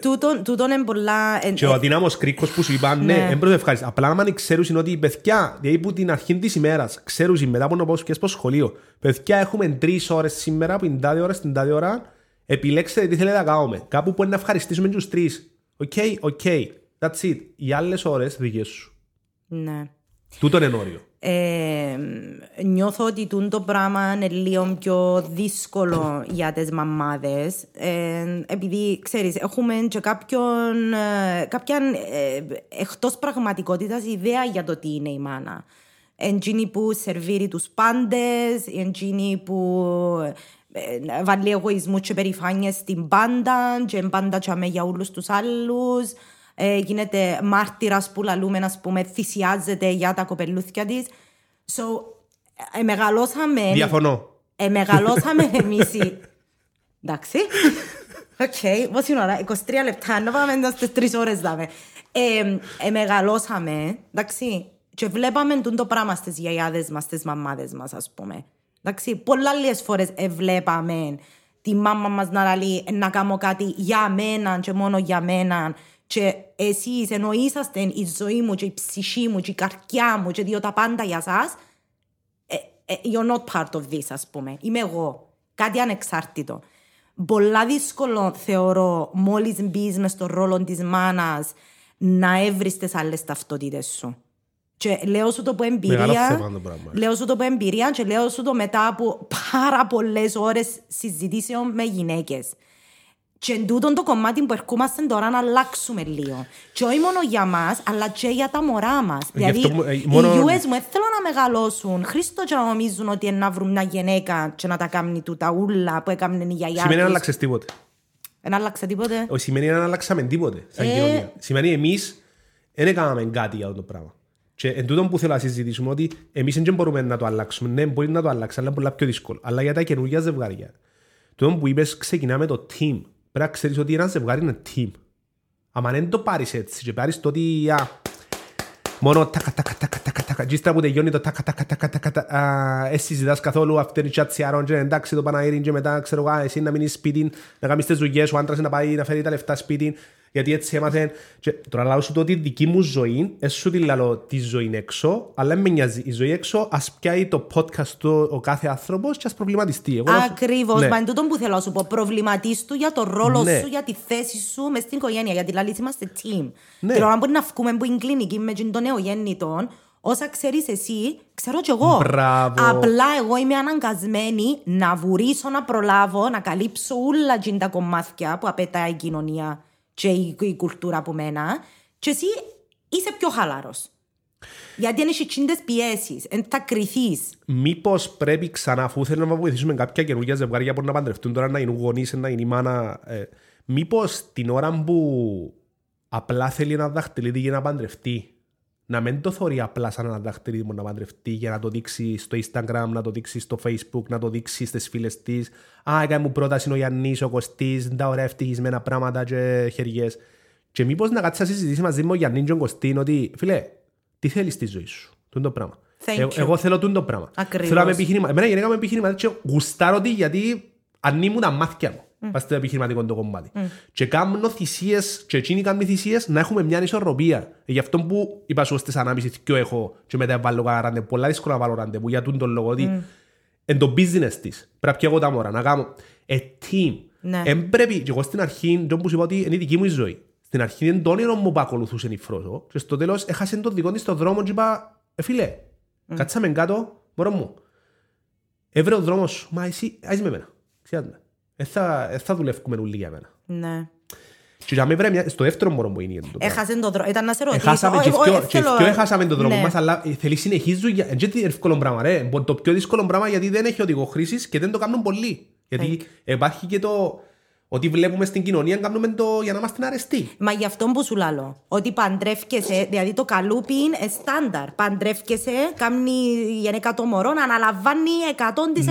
Τούτον, τούτον είναι πολλά... εν- Και ο αδύναμος κρίκος που σου είπα, ναι, Ναι. δεν πρέπει ευχαριστώ. Απλά άμα ξέρουν ότι οι παιδιά, δηλαδή που την αρχή της ημέρας, ξέρουν μετά από να πάω και στο σχολείο, παιδιά έχουμε τρεις ώρες σήμερα, που είναι τάδε ώρα στην τάδε ώρα, επιλέξτε τι θέλετε να κάνουμε. Κάπου που είναι να ευχαριστήσουμε τους τρεις. OK, OK. That's it. Οι άλλες ώρες δικές σου. Ναι. Τούτον είναι όριο. Ε, νιώθω ότι τούν το πράγμα είναι λίγο πιο δύσκολο για τις μαμάδες. Ε, επειδή ξέρεις έχουμε και κάποιον, ε, κάποια ε, εκτός πραγματικότητας ιδέα για το τι είναι η μάνα. Εντζίνη που σερβίρει τους πάντες εντζίνη που ε, βάλει εγωισμούς και περηφάνειες στην πάντα και πάντα τσάμε για όλους τους άλλους ε, γίνεται μάρτυρας που λαλούμε, ας πούμε, θυσιάζεται για τα κοπελούθια της. So, ε, μεγαλώσαμε... Διαφωνώ. Ε, μεγαλώσαμε εμείς οι... Εντάξει. OK, okay. πόση ώρα, 23 λεπτά, να πάμε εντός στις τρεις ώρες δάμε. Ε, ε, μεγαλώσαμε, εντάξει, και βλέπαμε το πράγμα στις γιαγιάδες μας, στις μαμάδες μας, ας πούμε. Εντάξει, πολλά άλλες φορές ε, βλέπαμε τη μάμα μας να λέει να κάνω κάτι για μένα και μόνο για μένα και εσείς ενώ είσαστε η ζωή μου και η ψυχή μου και η καρδιά μου και διότι τα πάντα για σας ε, ε, you're not part of this ας πούμε. Είμαι εγώ. Κάτι ανεξάρτητο. Πολλά δύσκολο θεωρώ μόλις μπει με στον ρόλο της μάνας να έβρεις τις άλλες ταυτότητες σου. Και λέω σου το από εμπειρία, λέω σου το από εμπειρία και λέω σου το μετά από πάρα πολλές ώρες συζητήσεων με γυναίκες. Και εν τούτον το κομμάτι που ερχόμαστε τώρα να αλλάξουμε λίγο. Και όχι μόνο για μας, αλλά και για τα μωρά μας. Δηλαδή, ε, μόνο... οι US μου θέλω να μεγαλώσουν. Χρήστο και να νομίζουν ότι να βρουν μια γυναίκα και να τα κάνει τούτα ούλα που έκαναν οι γιαγιά. Σημαίνει να αλλάξε τίποτε. Δεν άλλαξε τίποτε; Όχι, σημαίνει να αλλάξαμε τίποτε σαν ε... κοινωνία. Σημαίνει εμείς δεν έκαναμε κάτι για αυτό το πράγμα. Και εν τούτο που θέλω να συζητήσουμε ότι εμείς δεν μπορούμε να το αλλάξουμε. Ναι, μπορεί να το αλλάξει, αλλά είναι πολύ πιο δύσκολο. Αλλά για τα καινούργια ζευγάρια. Το που είπες, ξεκινάμε το team πρέπει να ξέρεις ότι ένα ζευγάρι είναι team. Αν δεν το πάρεις έτσι και πάρεις το ότι μόνο τακα τακα τακα τακα τακα και ύστερα που τελειώνει το τακα τακα τακα τακα τακα εσύ συζητάς καθόλου αυτή είναι η τσάτσι άρον και εντάξει το Παναγύρι και μετά ξέρω εγώ εσύ να μείνεις σπίτι να κάνεις τις δουλειές ο άντρας να πάει να φέρει τα λεφτά σπίτι γιατί έτσι έμαθε. Και τώρα λέω σου το ότι η δική μου ζωή, δεν σου τη λέω τη ζωή έξω, αλλά με νοιάζει. Η ζωή έξω, ας πιάει το podcast του ο κάθε άνθρωπος και ας προβληματιστεί. Ακριβώς. Ναι. Μα είναι τούτο που θέλω να σου πω. Προβληματίστου για το ρόλο ναι. σου, για τη θέση σου μες στην οικογένεια. Γιατί δηλαδή είμαστε team. Ναι. Και τώρα μπορεί να βγούμε από την κλινική με τον νεογέννητο, Όσα ξέρεις εσύ, ξέρω κι εγώ. Μπράβο. Απλά εγώ είμαι αναγκασμένη να βουρήσω, να προλάβω, να καλύψω όλα τα κομμάτια που απαιτάει η κοινωνία και η, η κουλτούρα από μένα και εσύ είσαι πιο χαλαρό. Γιατί αν έχεις τσίντες πιέσεις, δεν θα κρυθείς. Μήπως πρέπει ξανά, αφού θέλουμε να βοηθήσουμε κάποια καινούργια ζευγάρια που να παντρευτούν τώρα, να είναι γονείς, να είναι η μάνα. Ε, Μήπως την ώρα που απλά θέλει ένα δαχτυλίδι για να παντρευτεί, να μην το θωρεί απλά σαν ένα δαχτυλίδι μου να παντρευτεί για να το δείξει στο Instagram, να το δείξει στο Facebook, να το δείξει στις φίλες της. Α, έκανε μου πρόταση ο Γιάννης, ο Κωστής, τα ωραία ευτυχισμένα πράγματα και χεριές. Και μήπως να κάτσει να συζητήσει μαζί μου ο Γιάννη και ο Κωστή ότι, φίλε, τι θέλεις στη ζωή σου, το το πράγμα. Ε, εγώ θέλω το πράγμα. Ακριβώς. Θέλω να με επιχειρημα... Εμένα γενικά με επιχειρηματή και γουστάρω ότι γιατί ανοίγουν τα μάτια μου. Mm. Πας στο επιχειρηματικό το κομμάτι. Mm. Και κάνω θυσίες, και εκείνοι κάνουν θυσίες να έχουμε μια ισορροπία. Γι' αυτό που είπα σου στις ανάμιση και έχω και μετά βάλω ραντεβού. Πολλά δύσκολα να βάλω ραντεβού για τον λόγο ότι mm. εν το business της πρέπει και εγώ τα μόρα να κάνω a team. Ναι. Εν πρέπει, και εγώ στην αρχή, τον που σου είπα ότι είναι η δική μου η ζωή. Στην αρχή είναι το όνειρο μου που ακολουθούσε η Φρόσο και στο τέλος έχασε το δικό της στο δρόμο και είπα, ε φίλε, mm. κάτσαμε κάτω, μωρό μου. Έβρε ο δρόμος, μα εσύ, άις με μένα. Ξέρετε δεν θα, θα δουλεύουμε όλοι για μένα. Ναι. Και για μένα στο δεύτερο μωρό μου είναι το Έχασε τον δρόμο. Ήταν να σε ρωτήσω. Έχασαμε και πιο έχασαμε τον δρόμο ναι. μας, αλλά θέλει συνεχίζουν. Δεν είναι εύκολο πράγμα, ρε. Το πιο δύσκολο πράγμα γιατί δεν έχει οδηγό χρήσης και δεν το κάνουν πολλοί. Γιατί υπάρχει και το ότι βλέπουμε στην κοινωνία κάνουμε το για να είμαστε αρεστοί. Μα γι' αυτό που σου λέω. Ότι παντρεύκεσαι, δηλαδή το καλούπι είναι στάνταρ. Παντρεύκεσαι, κάνει γενικά το μωρό να αναλαμβάνει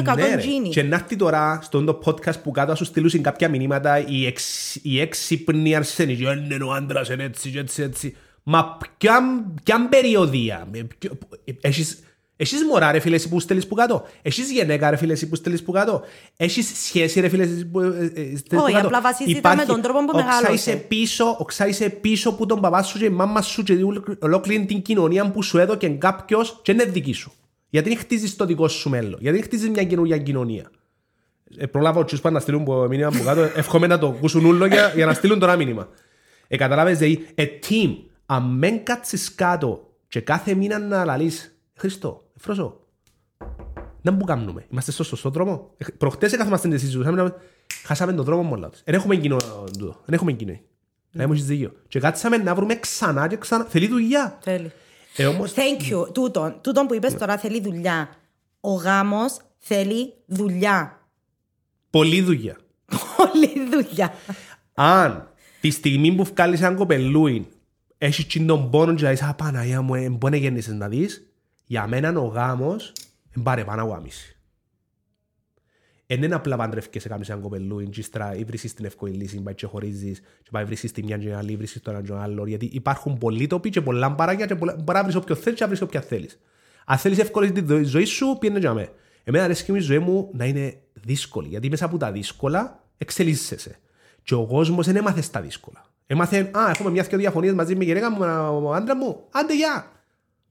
100% ναι, τζίνι. Και να έρθει τώρα στον podcast που κάτω σου στείλουν κάποια μηνύματα οι, εξ, οι έξυπνοι αρσένοι. Είναι ο άντρας, είναι έτσι, έτσι, έτσι. Μα ποια, ποια περιοδία. Έχεις, Έχεις μωρά ρε φίλε που στέλνεις που κάτω. Έχεις γενέκα ρε φίλε που στέλνεις που κάτω. Έχεις σχέση ρε φίλε που ε, ε, στέλνεις που κάτω. Όχι, απλά βασίζεται με τον τρόπο που μεγάλωσε. Πίσω, οξάισε πίσω που τον παπά σου και η μάμα σου και ολόκληρη την κοινωνία που σου έδωκε κάποιος και είναι δική σου. Γιατί δεν χτίζεις το δικό σου μέλλον. Γιατί δεν χτίζεις μια καινούργια κοινωνία. Ε, προλάβω τους πάνε να στείλουν μήνυμα που κάτω. *laughs* Εύχομαι να το ακούσουν ούλο για, για να στείλουν τώρα μήνυμα. Ε, καταλάβες, δηλαδή, a team, αν μεν κάτσεις κάτω και κάθε μήνα να λαλείς, Χριστό, Φρόσο, να που κάνουμε, είμαστε στο σωστό δρόμο. Ε, Προχτές έκαθομαστε την συζήτηση, χάσαμε τον δρόμο μόνο τους. Δεν έχουμε κοινό τούτο, δεν έχουμε κοινό. Να μου έχεις δίκιο. Και κάτσαμε να βρούμε ξανά και ξανά. Θέλει δουλειά. Θέλει. Ε, όμως, Thank you. Τούτον, τούτον που είπες τώρα θέλει δουλειά. Ο γάμος θέλει δουλειά. πολλή δουλειά. Πολύ δουλειά. Αν τη στιγμή που βγάλεις έναν κοπελούιν έχεις και τον πόνο και λες «Α, Παναγία μου, ε, μπορεί να γέννησες να δεις» για μένα ο γάμος είναι παρεπάνω από άμυση. Εν είναι απλά παντρεύκες σε κάνεις έναν κοπελούιν και ύστερα ή βρίσκεις την εύκολη λύση, πάει και χωρίζεις και πάει βρίσκεις τη μια και την άλλη, βρίσκεις τον έναν και τον άλλο γιατί υπάρχουν πολλοί τοποί και πολλά μπαράκια και πολλά- μπορεί να βρεις όποιο θέλεις και να βρεις όποια θέλεις. Αν θέλεις εύκολη τη δο- ζωή σου, πήγαινε για μέ. Εμένα αρέσει και η ζωή μου να είναι δύσκολη, γιατί μέσα από τα δύσκολα εξελίσσεσαι. Και ο κόσμος δεν έμαθε στα δύσκολα. Έμαθε, Α, έχουμε μια και διαφωνίες μαζί με η γυναίκα μου, με τον άντρα μου. Άντε, γεια.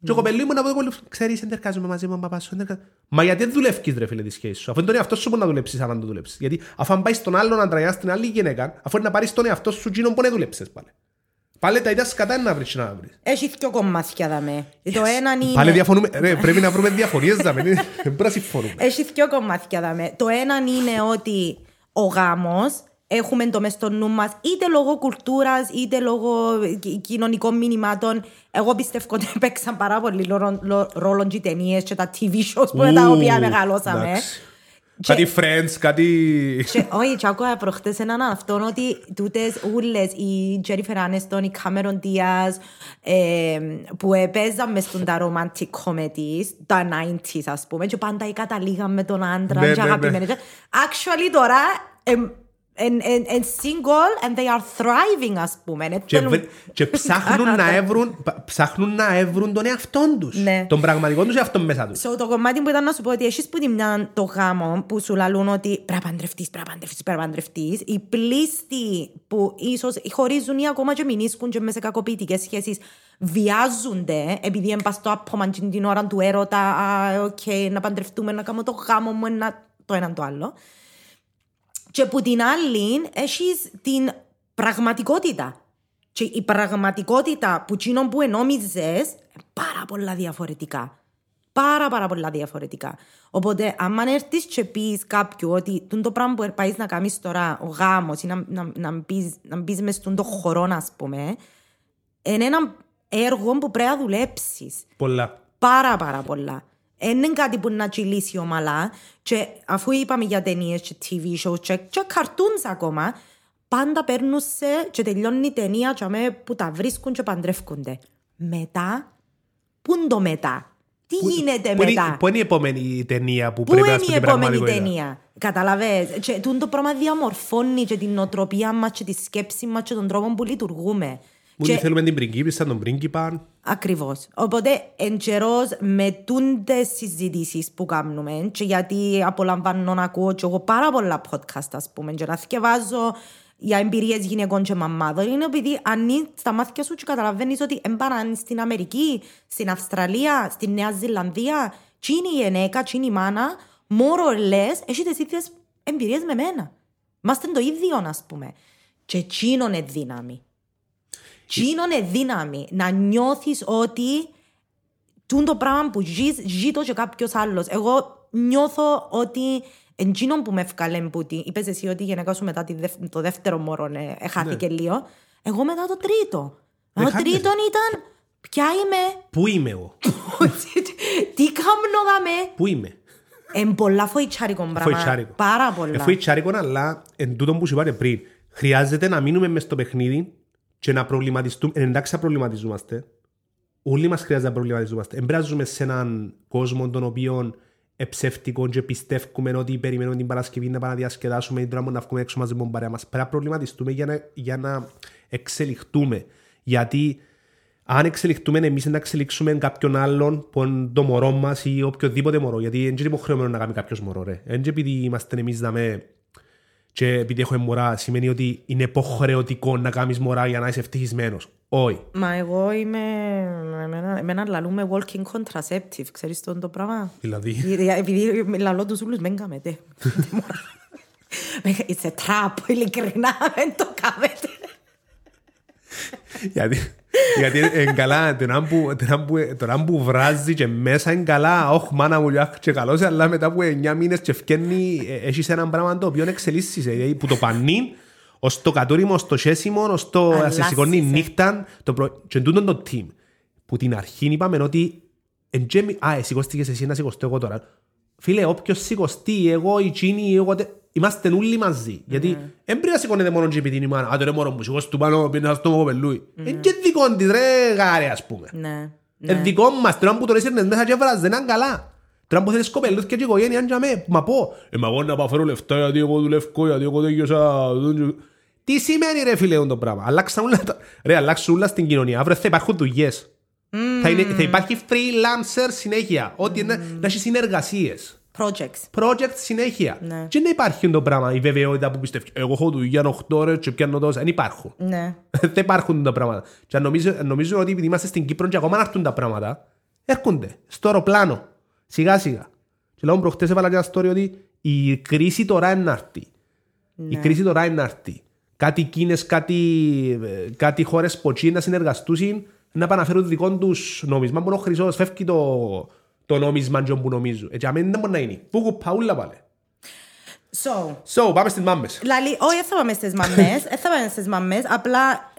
Και ο κοπελί μου να πω, ξέρεις, δεν εργάζομαι μαζί μου, παπά σου. δεν εργάζομαι». Μα γιατί δεν δουλεύει, ρε φίλε, τη σχέση σου. Αφού είναι τον εαυτό σου που να δουλέψεις, αν το δουλέψεις. Γιατί αφού αν πάεις στον άλλον άντρα ή στην άλλη γυναίκα, αφού είναι να πάρεις τον εαυτό σου, τζίνον που δεν δουλέψει πάλι. Πάλι τα ίδια σκατά είναι να βρεις να βρεις. Έχει δυο κομμάτια δαμε. Το ένα είναι... Πάλι διαφωνούμε. Ρε, πρέπει να βρούμε διαφωνίες, δάμε. Δεν πρέπει να συμφωνούμε. Έχει δυο κομμάτια δαμε. Το ένα είναι ότι ο γάμος έχουμε το μες στο νου μας είτε λόγω κουλτούρας είτε λόγω κι- κοινωνικών μηνυμάτων. Εγώ πιστεύω ότι *laughs* παίξαν πάρα πολύ λο- λο- ρόλο και οι ταινίες και τα TV shows που με τα οποία Ου, μεγαλώσαμε. εντάξει. Κάτι friends, κάτι... Και, όχι, και άκουγα προχτές έναν αυτόν ότι τούτες ούλες, η Jennifer Aniston, η Cameron Diaz, ε, που έπαιζαν μες στον τα romantic comedies, τα 90s ας πούμε, και πάντα καταλήγαν με τον άντρα Ναι, και ναι, ναι. αγαπημένοι. Actually τώρα, εμ, εν, εν, εν single and they are thriving ας πούμε. Ε, Και, θέλουν- βρε- και ψάχνουν, να *laughs* έβρουν, πα- ψάχνουν να έβρουν τον εαυτόν τους. Ναι. Τον πραγματικό τους εαυτόν μέσα τους. So, το κομμάτι που ήταν να σου πω ότι έχεις που τη μια το γάμο που σου λαλούν ότι πρέπει να παντρευτείς, πρέπει να παντρευτείς, πρέπει να παντρευτείς. Οι πλήστοι που ίσως χωρίζουν ή ακόμα και μηνίσκουν και μέσα σε κακοποιητικές σχέσεις βιάζονται επειδή είναι πας στο άπομα και την ώρα του έρωτα «Α, οκ, να παντρευτούμε, να κάνουμε το γάμο μου, να... το έναν το άλλο. Και που την άλλη έχεις την πραγματικότητα. Και η πραγματικότητα που τσίνον που ενόμιζες πάρα πολλά διαφορετικά. Πάρα πάρα πολλά διαφορετικά. Οπότε, αν έρθεις και πεις κάποιου ότι τούν το πράγμα που πάεις να κάνεις τώρα, ο γάμος, ή να, να, να, μπεις, να μπεις μες στον το χορό, ας πούμε, είναι ένα έργο που πρέπει να δουλέψεις Πολλά. πάρα πάρα πολλά. Δεν είναι κάτι που να τσιλήσει ομαλά και αφού είπαμε για ταινίες και TV shows και, και cartoons ακόμα, πάντα παίρνουν σε και τελειώνει η ταινία και αμέ που τα βρίσκουν και παντρεύκονται. Μετά, πού είναι το μετά, τι γίνεται Πού είναι, μετά; πού είναι η επόμενη ταινία που Πού πρέπει να είναι η σπουδεί επόμενη πραγματικότητα; ταινία; Καταλαβες; Και τούτο το πράγμα διαμορφώνει και την νοοτροπία μας και τη σκέψη μας και τον τρόπο που λειτουργούμε. Μου Και- θέλουμε την πριγκίπισσα, τον πρίγκιπα. Ακριβώς. Οπότε, εν καιρός με τούντες συζητήσεις που κάνουμε, και γιατί απολαμβάνω να ακούω και εγώ πάρα πολλά podcast, ας πούμε, και να θυκευάζω για εμπειρίες γυναικών και μαμάδων, είναι επειδή ανοίγει τα μάτια σου και καταλαβαίνεις ότι εμπαραν στην Αμερική, στην Αυστραλία, στην Νέα Ζηλανδία, τι είναι η γυναίκα, τι είναι η μάνα, more or less, έχει τις ίδιες εμπειρίες με μένα. Είμαστε το ίδιο, ας πούμε. Και εκείνον είναι δύναμη. Τσίνον είναι δύναμη να νιώθεις ότι τούν το πράγμα που ζεις, ζει το και κάποιος άλλος. Εγώ νιώθω ότι εντζίνον που με ευκαλέ μπούτι, είπες εσύ ότι η γυναίκα σου μετά τη δευ- το δεύτερο μωρό ε, εχάθηκε λίγο. Εγώ μετά το τρίτο. Δεν Το χάνεται. τρίτον ήταν, ποια είμαι, Πού είμαι εγώ, *laughs* τι κάνω δαμέ. πού είμαι; Εν πολλά φοητσάρικο πράγμα. Φοητσάρικο. Πάρα πολλά. Εφού τσάρικο, αλλά εν τούτο που σου είπατε πριν, χρειάζεται να μείνουμε μες στο παιχνίδι και να προβληματιστούμε. Εν εντάξει να προβληματιζόμαστε. Όλοι μας χρειάζεται να προβληματιζόμαστε. Εν πρέπει να ζούμε σε έναν κόσμο τον οποίο εψεύτικο και πιστεύουμε ότι περιμένουμε την Παρασκευή να πάμε να διασκεδάσουμε ή τώρα να βγούμε έξω μαζί με τον παρέα μας. Πρέπει να προβληματιστούμε για να, για να εξελιχτούμε. Γιατί αν εξελιχτούμε εμείς να εξελιξούμε κάποιον άλλον που είναι το μωρό μας ή οποιοδήποτε μωρό. Γιατί δεν είναι υποχρεωμένο να κάνει κάποιος μωρό. Ρε. Δεν είναι επειδή είμαστε εμείς να με. Και επειδή έχουμε μωρά, σημαίνει ότι είναι υποχρεωτικό να κάνεις μωρά για να είσαι ευτυχισμένος. Όχι. Μα εγώ είμαι, εμένα, εμένα λαλούμε walking contraceptive, ξέρεις το, το πράγμα; Δηλαδή. *laughs* Γιατί- Επειδή λαλώ τους ούλους, μεν κάμετε. *laughs* It's a trap, ειλικρινά, δεν το κάμετε. Γιατί, γιατί είναι καλά, την ώρα που, την ώρα που, την ώρα που βράζει και μέσα είναι καλά, όχ μάνα μου λιάχ και καλός, αλλά μετά από 9 μήνες και ευκένει, ε, έχεις ένα πράγμα το οποίο εξελίσσεις, δηλαδή που το πανί, ως το κατόριμο, ως το σέσιμο, ως το να σε Αλλάσσεσαι. σηκώνει νύχτα, το προ... και τούτο το team. Που την αρχή είπαμε ότι εν τζέμι- α, ε, σηκώστηκες εσύ να σηκωστώ εγώ τώρα. Φίλε, όποιος σηκωστεί, εγώ, η Τσίνη, εγώ, τε- είμαστε όλοι μαζί. Γιατί δεν πρέπει να σηκώνεται μόνο και επειδή είναι η μάνα. Α, τώρα μόνο μου σηκώσου του πάνω, πήγαινε στο κοπελούι. Είναι και δικό της, ρε γάρε, ας πούμε. Ναι. Είναι δικό μας, τώρα που το έσυρνες μέσα και βράζε, δεν είναι καλά. Τώρα που θέλεις κοπελούθια και οικογένεια, αν τζαμέ, μα πω, ε, μα εγώ να πάω φέρω λεφτά γιατί εγώ δουλεύω, γιατί εγώ τέλειωσα. Τι σημαίνει ρε φίλε το πράγμα; Αλλάξαν όλα, τα- ρε, αλλάξουν όλα στην κοινωνία. Αύριο θα υπάρχουν δουλειές. Θα, είναι, θα υπάρχει freelancer συνέχεια. Ό,τι είναι, να έχεις συνεργασίες. Projects. Project συνέχεια. Ναι. Και δεν υπάρχει το πράγμα, η βεβαιότητα που πιστεύεις. Εγώ έχω δουλειά 8 ώρες και πιάνω τόσα. Δεν υπάρχουν. Ναι. *laughs* Δεν υπάρχουν τα πράγματα. Και νομίζω, νομίζω ότι επειδή είμαστε στην Κύπρο και ακόμα να έρθουν τα πράγματα, έρχονται στο αεροπλάνο. Σιγά σιγά. Και λέω προχτές έβαλα και ένα story ότι η κρίση τώρα είναι να έρθει. Η κρίση τώρα είναι να έρθει. Κάτι Κίνες, κάτι, ε, κάτι χώρες που εκεί να συνεργαστούν να πάνε να φέρουν δικό τους νόμισμα που είναι ο χρυσός. Φεύγει το, το νόμισμα και που νομίζουν. Έτσι αμέν δεν μπορεί να είναι. Πού κουπαούλα πάλι. So, So, πάμε στις μάμες. Λαλή, όχι, δεν θα πάμε στις μαμές, δεν θα πάμε στις μαμές, απλά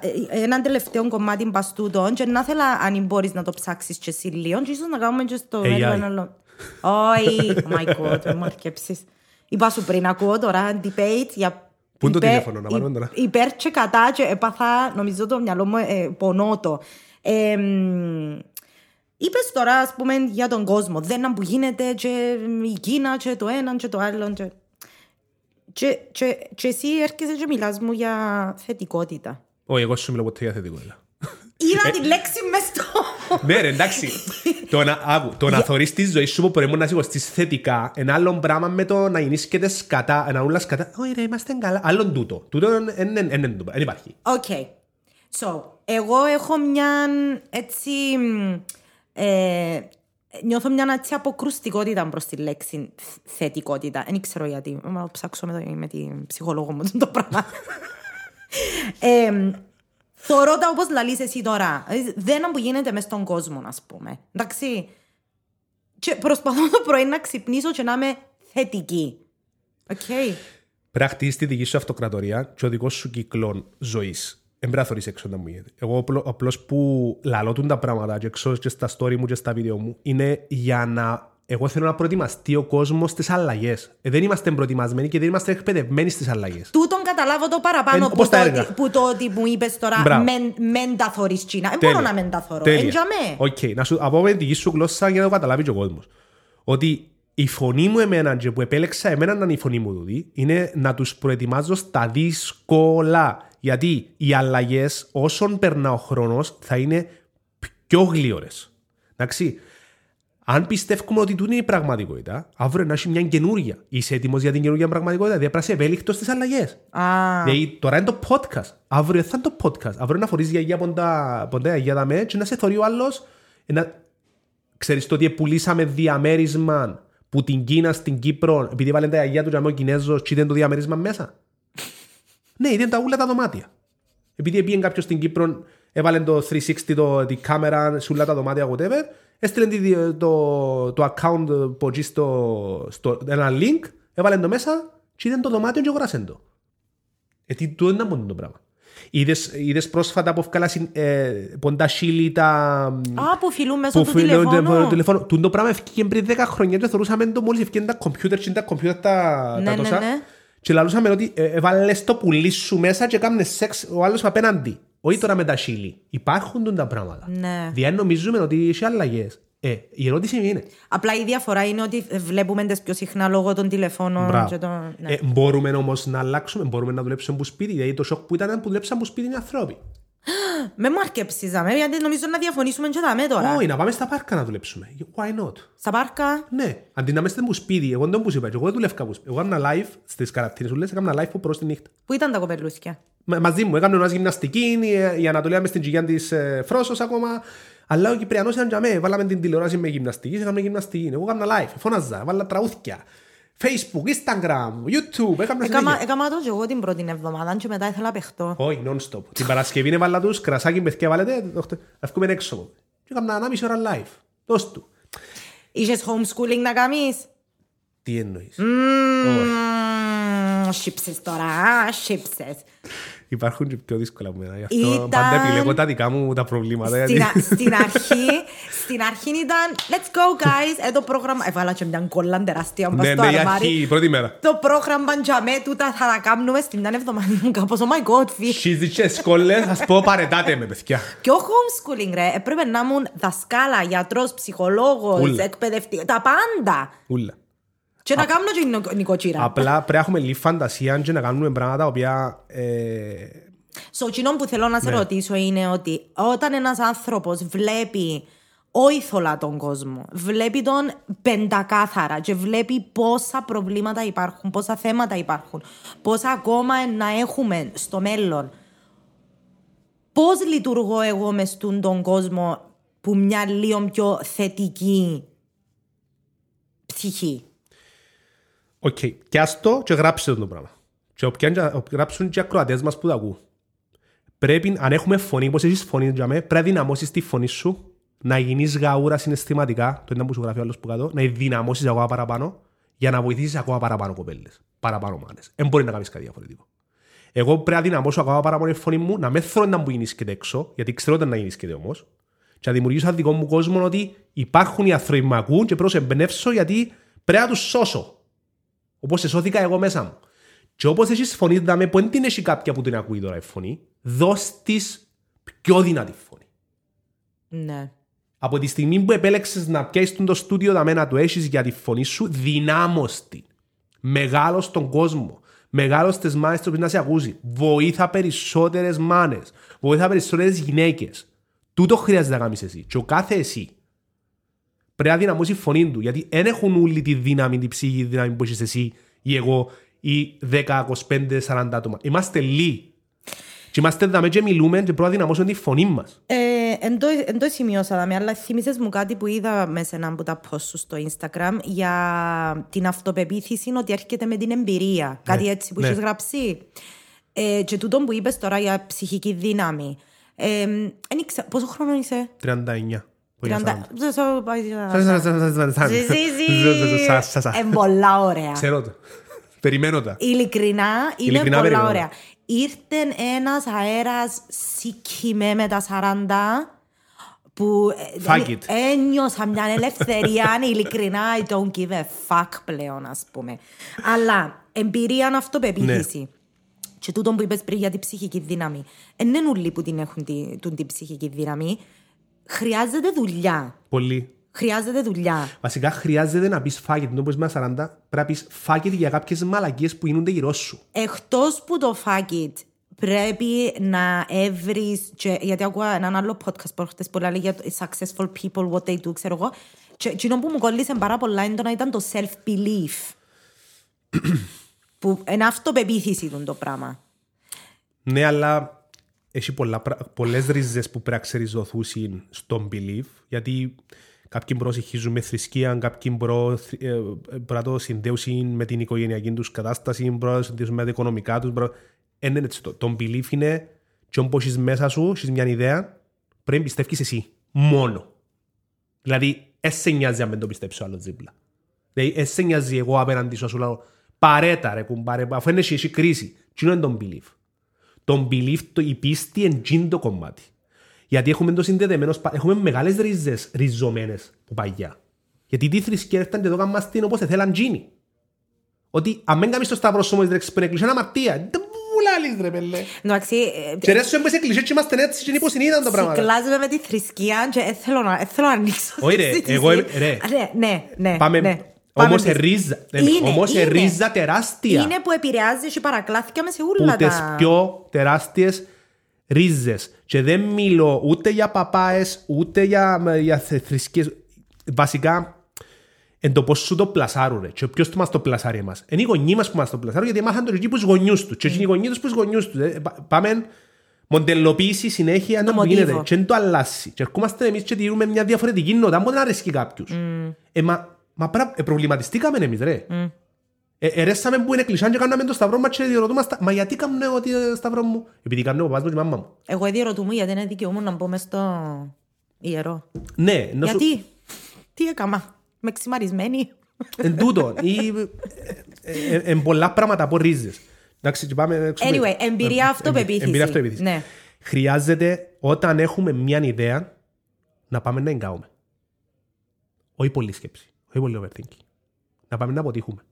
ε, ε, ε, έναν τελευταίο κομμάτι μπαστούτων και να ήθελα αν μπορείς να το ψάξεις και εσύ λίγο και ίσως να κάνουμε και στο AI. μέλλον ένα άλλο. Όχι, oh my god, δεν μου αρκέψεις. Είπα σου πριν, ακούω τώρα debate για Πού είναι το υπέρ- τηλέφωνο, να βάλουμε τώρα. υ- Υπέρ και κατά και έπαθα, νομίζω το μυαλό μου ε, πονώ το. Ε, μ, είπες τώρα, ας πούμε, για τον κόσμο. Δεν είναι που γίνεται και η Κίνα και το ένα και το άλλο. Και, και, και, και εσύ έρχεσαι και μιλάς μου για θετικότητα. Όχι, εγώ σου μιλώ ποτέ για θετικότητα. Είδα τη λέξη μες στο... Ναι, ρε, εντάξει. το να, άκου, το να θωρείς τη ζωή σου που μπορεί να σηκωστείς θετικά, ένα άλλο πράγμα με το να γίνεις και τε σκατά, ένα ούλα σκατά. Όχι, ρε, είμαστε καλά. Άλλον τούτο. Τούτο δεν υπάρχει. OK. So, εγώ έχω μια έτσι... μ, Ε, νιώθω μια έτσι αποκρουστικότητα προς τη λέξη θ- θετικότητα. Δεν ξέρω γιατί. Να ψάξω με, το, με την ψυχολόγο μου το πράγμα. ε, Θωρώ τα όπως λαλείς εσύ τώρα. Ε, Δεν είναι που γίνεται μες στον κόσμο, ας πούμε. Εντάξει. Και προσπαθώ το πρωί να ξυπνήσω και να είμαι θετική. Οκ. Πρέπει να χτίσεις τη δική σου αυτοκρατορία και ο δικός σου κύκλο ζωής. Δεν πρέπει να θωρείς έξω να μου γίνεται. Εγώ απλο- απλώς που λαλώ τούν τα πράγματα και έξω και στα story μου και στα βίντεο μου είναι για να... Εγώ θέλω να προετοιμαστεί ο κόσμος στις αλλαγές. Ε, δεν είμαστε προετοιμασμένοι και δεν είμαστε εκπαιδευμένοι στις αλλαγές. Τούτον καταλάβω το παραπάνω Ε, που, όπως τα το, έργα. ότι- που το ότι μου είπες τώρα Μπράβο. μεν, μεν τα θωρείς τζείνα. Δεν Τέλεια. μπορώ να μεν τα θωρώ. Τέλεια. Εν τζιαμέ. Οκ, να σου πω με τη δική σου γλώσσα για να το καταλάβει και ο κόσμος. Ότι η φωνή μου εμένα και που επέλεξα εμένα να είναι η φωνή μου τούτη είναι να τους προετοιμάζω στα δύσκολα. Γιατί οι αλλαγές όσον περνά ο χρόνος θα είναι πιο γλήορες. Εντάξει. Αν πιστεύουμε ότι τούτη είναι η πραγματικότητα, αύριο να έχει μια καινούργια. Είσαι έτοιμος για την καινούργια πραγματικότητα. Δηλαδή πρέπει να είσαι ευέλικτος στις αλλαγές. Α, Δηλαδή τώρα είναι το podcast. Αύριο θα είναι το podcast. Αύριο να φορείς γιαγιά ποντά, ποντά γιαγιά δαμέ και να σε θωρεί ο άλλος. ε, Να... Ξέρεις το ότι πουλήσαμε διαμέρισμα που την Κίνα στην Κύπρο επειδή βάλουν τα γιαγιά του και ο Κινέζος και ήταν το διαμέρισμα μέσα. Ναι, ήταν τα ούλα τα δωμάτια. Επειδή πήγε κάποιος στην Κύπρο, έβαλε το 360 το, τη κάμερα σε όλα τα δωμάτια, whatever, έστειλε τη- το, το account που εκεί στο, στο, ένα link, έβαλε το μέσα και ήταν το δωμάτιο και αγοράσαν το. Ε, τι του είναι μόνο το πράγμα. Είδες, είδες πρόσφατα που έφκαλα ε, ποντά σίλι τα... α, που φιλούν μέσω του φιλούν το τηλεφώνου. τηλεφώνο. Τούν το πράγμα ευκήκε πριν 10 χρόνια και θεωρούσαμε το μόλις ευκήκε τα κομπιούτερ και τα κομπιούτερ τα, Ναι, τα ναι, τόσα. ναι. Και λαλούσαμε ότι ε, έβαλες το πουλί σου μέσα και κάμνες σεξ ο άλλος απέναντι. Όχι τώρα με τα σίλι. Υπάρχουν τούν τα πράγματα. Ναι. Διά νομίζουμε ότι έχει αλλαγές. Ε, η ερώτηση είναι. Απλά η διαφορά είναι ότι βλέπουμε τις πιο συχνά λόγω των τηλεφώνων. Μπράβο. Και των... ναι. Ε, μπορούμε όμως να αλλάξουμε, μπορούμε να δουλέψουμε από σπίτι. Δηλαδή το σοκ που ήταν που δουλέψαν από σπίτι οι άνθρωποι. Με μου αρκέψεις, αμέ, γιατί νομίζω να διαφωνήσουμε και δαμέ τώρα. Όχι, να πάμε στα πάρκα να δουλέψουμε. Why not? Στα πάρκα; Ναι, αντί να είμαστε μου σπίτι, εγώ δεν μου είπα, εγώ δεν δουλεύκα μου σπίτι. Εγώ έκανα live στις καρατίνες σου, λες, έκανα live που προς τη νύχτα. Πού ήταν τα κοπελούθια. Μα- μαζί μου, έκανα ένας γυμναστική, η- η Ανατολία μες στην τζιγιά της ε, Φρόσος ακόμα. Αλλά ο Κυπριανός ήταν για μέ, βάλαμε την τηλεόραση με γυμναστικής, έκαμε γυμναστική. Εγώ έκανα live, φώναζα, βάλα τραούθκια. Facebook, Instagram, YouTube, έκανα Έκαμα, συνέχεια. έκαμα το και εγώ την πρώτη εβδομάδα και μετά ήθελα να παιχτώ. Όχι, non-stop. Την Παρασκευή είναι βάλα τους, κρασάκι, παιδιά βάλετε, δώστε, να βγούμε έξω. Και έκανα ένα μισή ώρα live. Δώσ' του. Είχες homeschooling να κάνεις; Τι εννοείς; Μμμ, Σύψες τώρα, α, σύψες. Υπάρχουν και πιο δύσκολα από μένα. Γι' αυτό Ήταν- πάντα επιλέγω τα δικά μου τα προβλήματα. Στην, γιατί- α- στην αρχή, στην αρχή ήταν let's go guys, ε, το πρόγραμμα, έβαλα και μια κόλλα τεράστια μπας Ναι, στο ναι, η αρμάρι. αρχή, η πρώτη μέρα. Το πρόγραμμα για με τούτα θα τα κάνουμε στην μια εβδομάδα μου κάπως, oh my god, φύ. Σύζυγε σκόλες, ας πω παρετάτε με παιδιά. Και ο homeschooling ρε, έπρεπε να ήμουν δασκάλα, γιατρός, ψυχολόγος, Ούλα. εκπαιδευτή, τα πάντα. Ούλα. Και να κάνω και νο- νοικοκύρα. Απλά πρέπει να έχουμε λίγη φαντασία και να κάνουμε πράγματα τα οποία ε, Στο κοινό που θέλω να σε Ναι. ρωτήσω είναι ότι όταν ένας άνθρωπος βλέπει όι θολά τον κόσμο, βλέπει τον πεντακάθαρα και βλέπει πόσα προβλήματα υπάρχουν, πόσα θέματα υπάρχουν, πόσα ακόμα να έχουμε στο μέλλον. Πώς λειτουργώ εγώ μες στον τον κόσμο που μια λίγο πιο θετική ψυχή; Οκ, και ας το και γράψτε το πράγμα. Και όποιαν και- γράψουν και οι ακροατές μας που τα ακούν. Πρέπει, αν έχουμε φωνή, όπως έχεις φωνή για μέ, πρέπει να δυναμώσεις τη φωνή σου, να γίνεις γαούρα συναισθηματικά, το είναι που σου γράφει ο άλλος που κάτω, να δυναμώσεις ακόμα παραπάνω, για να βοηθήσεις ακόμα παραπάνω κοπέλες, παραπάνω μάνες. Δεν μπορεί να κάνεις κάτι διαφορετικό. Εγώ πρέπει να δυναμώσω ακόμα παραπάνω τη φωνή μου, να με θέλω να μου γεννήσκεται έξω, γιατί ξέρω ότι να γεννήσκεται όμως, και να δημιουργήσω ένα δικό μου κόσμο ότι υπάρχουν οι άνθρωποι που με ακούν και πρέπει να τους εμπνεύσω γιατί πρέπει να τους σώσω. Όπως εσώθηκα εγώ μέσα μου. Και όπως έχεις φωνή δάμε που δεν την έχει κάποια που την ακούει τώρα η φωνή, δώσ' της πιο δυνατή φωνή. Ναι. Από τη στιγμή που επέλεξες να πιάσεις τον το στούντιο δάμε να το έχεις για τη φωνή σου, δυνάμωστη. την. Μεγάλος στον κόσμο. Μεγάλος τις μάνες του να σε ακούσει. Βοήθα περισσότερες μάνες. Βοήθα περισσότερες γυναίκες. Τούτο χρειάζεται να κάνεις εσύ. Και ο κάθε εσύ πρέπει να δυναμώσει η φωνή του. Γιατί δεν έχουν όλοι τη δύναμη, τη ψυχή, τη δύναμη που έχεις εσύ ή εγώ ή 10, 25, 40 άτομα. Είμαστε λίγοι. Και είμαστε δαμέ και μιλούμε και πρέπει να δυναμώσουμε τη φωνή μας. Ε, εν το, εν το σημειώσα δάμε, αλλά θύμισες μου κάτι που είδα μέσα ένα από τα post σου στο Instagram για την αυτοπεποίθηση ότι έρχεται με την εμπειρία. Κάτι έτσι που ναι. έχεις γράψει. Ε, και τούτο που είπες τώρα για ψυχική δύναμη. Ε, εν ήξερα- πόσο χρόνο είσαι; 39. 30. Σα- Είναι πολλά ωραία. Ξέρω το. Περιμένω τα. Ειλικρινά είναι Ειλικρινά πολλά περιμένω. ωραία. Ήρθε ένας αέρας σικιμε με τα 40 που ε, Fuck δεν- it. ένιωσα μια ελευθερία ειλικρινά I don't give a fuck πλέον ας πούμε. Αλλά εμπειρία είναι αυτοπεποίθηση. Ναι. Και τούτο που είπες πριν για την ψυχική δύναμη. Εν είναι όλοι που την έχουν τη, τούν την ψυχική δύναμη. Χρειάζεται δουλειά. Πολύ. Χρειάζεται δουλειά. Βασικά χρειάζεται να πεις φάκετ. Ενώ πες με 40, πρέπει να πεις φάκετ για κάποιες μαλακίες που γίνονται γύρω σου. Εκτός που το fuck it, πρέπει να έβρεις, και, γιατί ακούω έναν άλλο podcast προχτές που λέει για το successful people, what they do, ξέρω εγώ, και εκείνο που μου κολλήσε πάρα πολλά έντονα ήταν το self-belief. *coughs* που είναι αυτοπεποίθηση του το πράγμα. Ναι, αλλά έχει πολλά, πρα- πολλές ρίζες που πρέπει να ξεριζωθούν στον belief, γιατί κάποιοι προσεχίζουν με θρησκεία, κάποιοι προ- ε, ε, πρέπει να το συνδέουν με την οικογενειακή τους κατάσταση, πρέπει να το συνδέουν με τα οικονομικά τους. προ- Ε, ναι, έτσι, το, το belief είναι και όπως έχεις μέσα σου, έχεις μια ιδέα, πρέπει να πιστεύεις εσύ. Μόνο. Δηλαδή, εσύ σε νοιάζει αν δεν το πιστέψει ο άλλος δίπλα. Δηλαδή, εσύ σε νοιάζει εγώ απέναντι σου, να σου λέω, παρέτα ρε κουμπάρε, αφού είναι εσύ κρίση. Τι είναι το belief. Το belief, το, η πίστη είναι τζιν το κομμάτι. Γιατί έχουμε το συνδεδεμένος, σπα- έχουμε μεγάλες ρίζες ριζωμένες που παγιά. Γιατί τι θρησκεία έρθαν και εδώ κάνουν μας την όπως θέλαν τζίνι. Ότι αν μην κάνεις το σταυρό σου μόλις τρέξεις πριν εκκλησία, είναι αμαρτία. Δεν βουλάλεις ρε πέλε. Εντάξει, ε, Και ρε σου έμπαιες εκκλησία και είμαστε έτσι και είναι υποσυνείδητα τα πράγματα. κυκλάζομαι με τη θρησκεία και δεν θέλω να, δεν θέλω να ανοίξω. Όχι, ρε, συζήτηση. εγώ, ρε. Ναι, ναι, ναι. Πάμε, ναι. όμως πίσω. ε, ρίζα, Είναι, όμως ε, είναι. ρίζα τεράστια. Είναι που επηρεάζει και παρακλάθηκα με σε που όλα τις τα... πιο τεράστιες ρίζες. Και δεν μιλώ ούτε για παπάες, ούτε για, για θε- θρησκείες. Βασικά, εν το πώς σου το πλασάρουν. Ρε. Και ποιος το μας το πλασάρει εμάς. Είναι οι γονείς μας που μας το πλασάρουν γιατί μάθαν το εκεί που τους γονιούς τους. Και είναι οι γονείς τους που τους γονιούς τους. Ε, πα- Πάμε μοντελοποίηση συνέχεια να μοτίβο. γίνεται. Και δεν το αλλάσει. Και ερχόμαστε εμείς και τηρούμε μια διαφορετική νότα. Αν μπορεί να αρέσει κάποιους. Ε, μα, μα πρα, ε, προβληματιστήκαμε εμείς ρε. Ε, ερέσαμε που είναι κλεισάν και κάναμε το σταυρό μας και διερωτούμαστε Μα γιατί κάνουμε ότι ε, σταυρό μου; Επειδή κάνουμε ο παπάς μου και η μάμα μου Εγώ διερωτούμαι γιατί είναι δικαιούμαι να μπω μες στο ιερό. Ναι, να σου... Γιατί, τι έκαμα, με ξημαρισμένη. Εν τούτο ή, ε, ε, ε, Εν πολλά πράγματα από ρίζες Εντάξει και πάμε έξω με- Anyway, εμπειρία Ε, αυτοπεποίθηση. Εμπειρία αυτοπεποίθηση Ναι. Χρειάζεται όταν έχουμε μια ιδέα να πάμε να εγκάουμε. Όχι πολύ σκέψη. Όχι πολύ overthinking. Να πάμε να αποτύχουμε.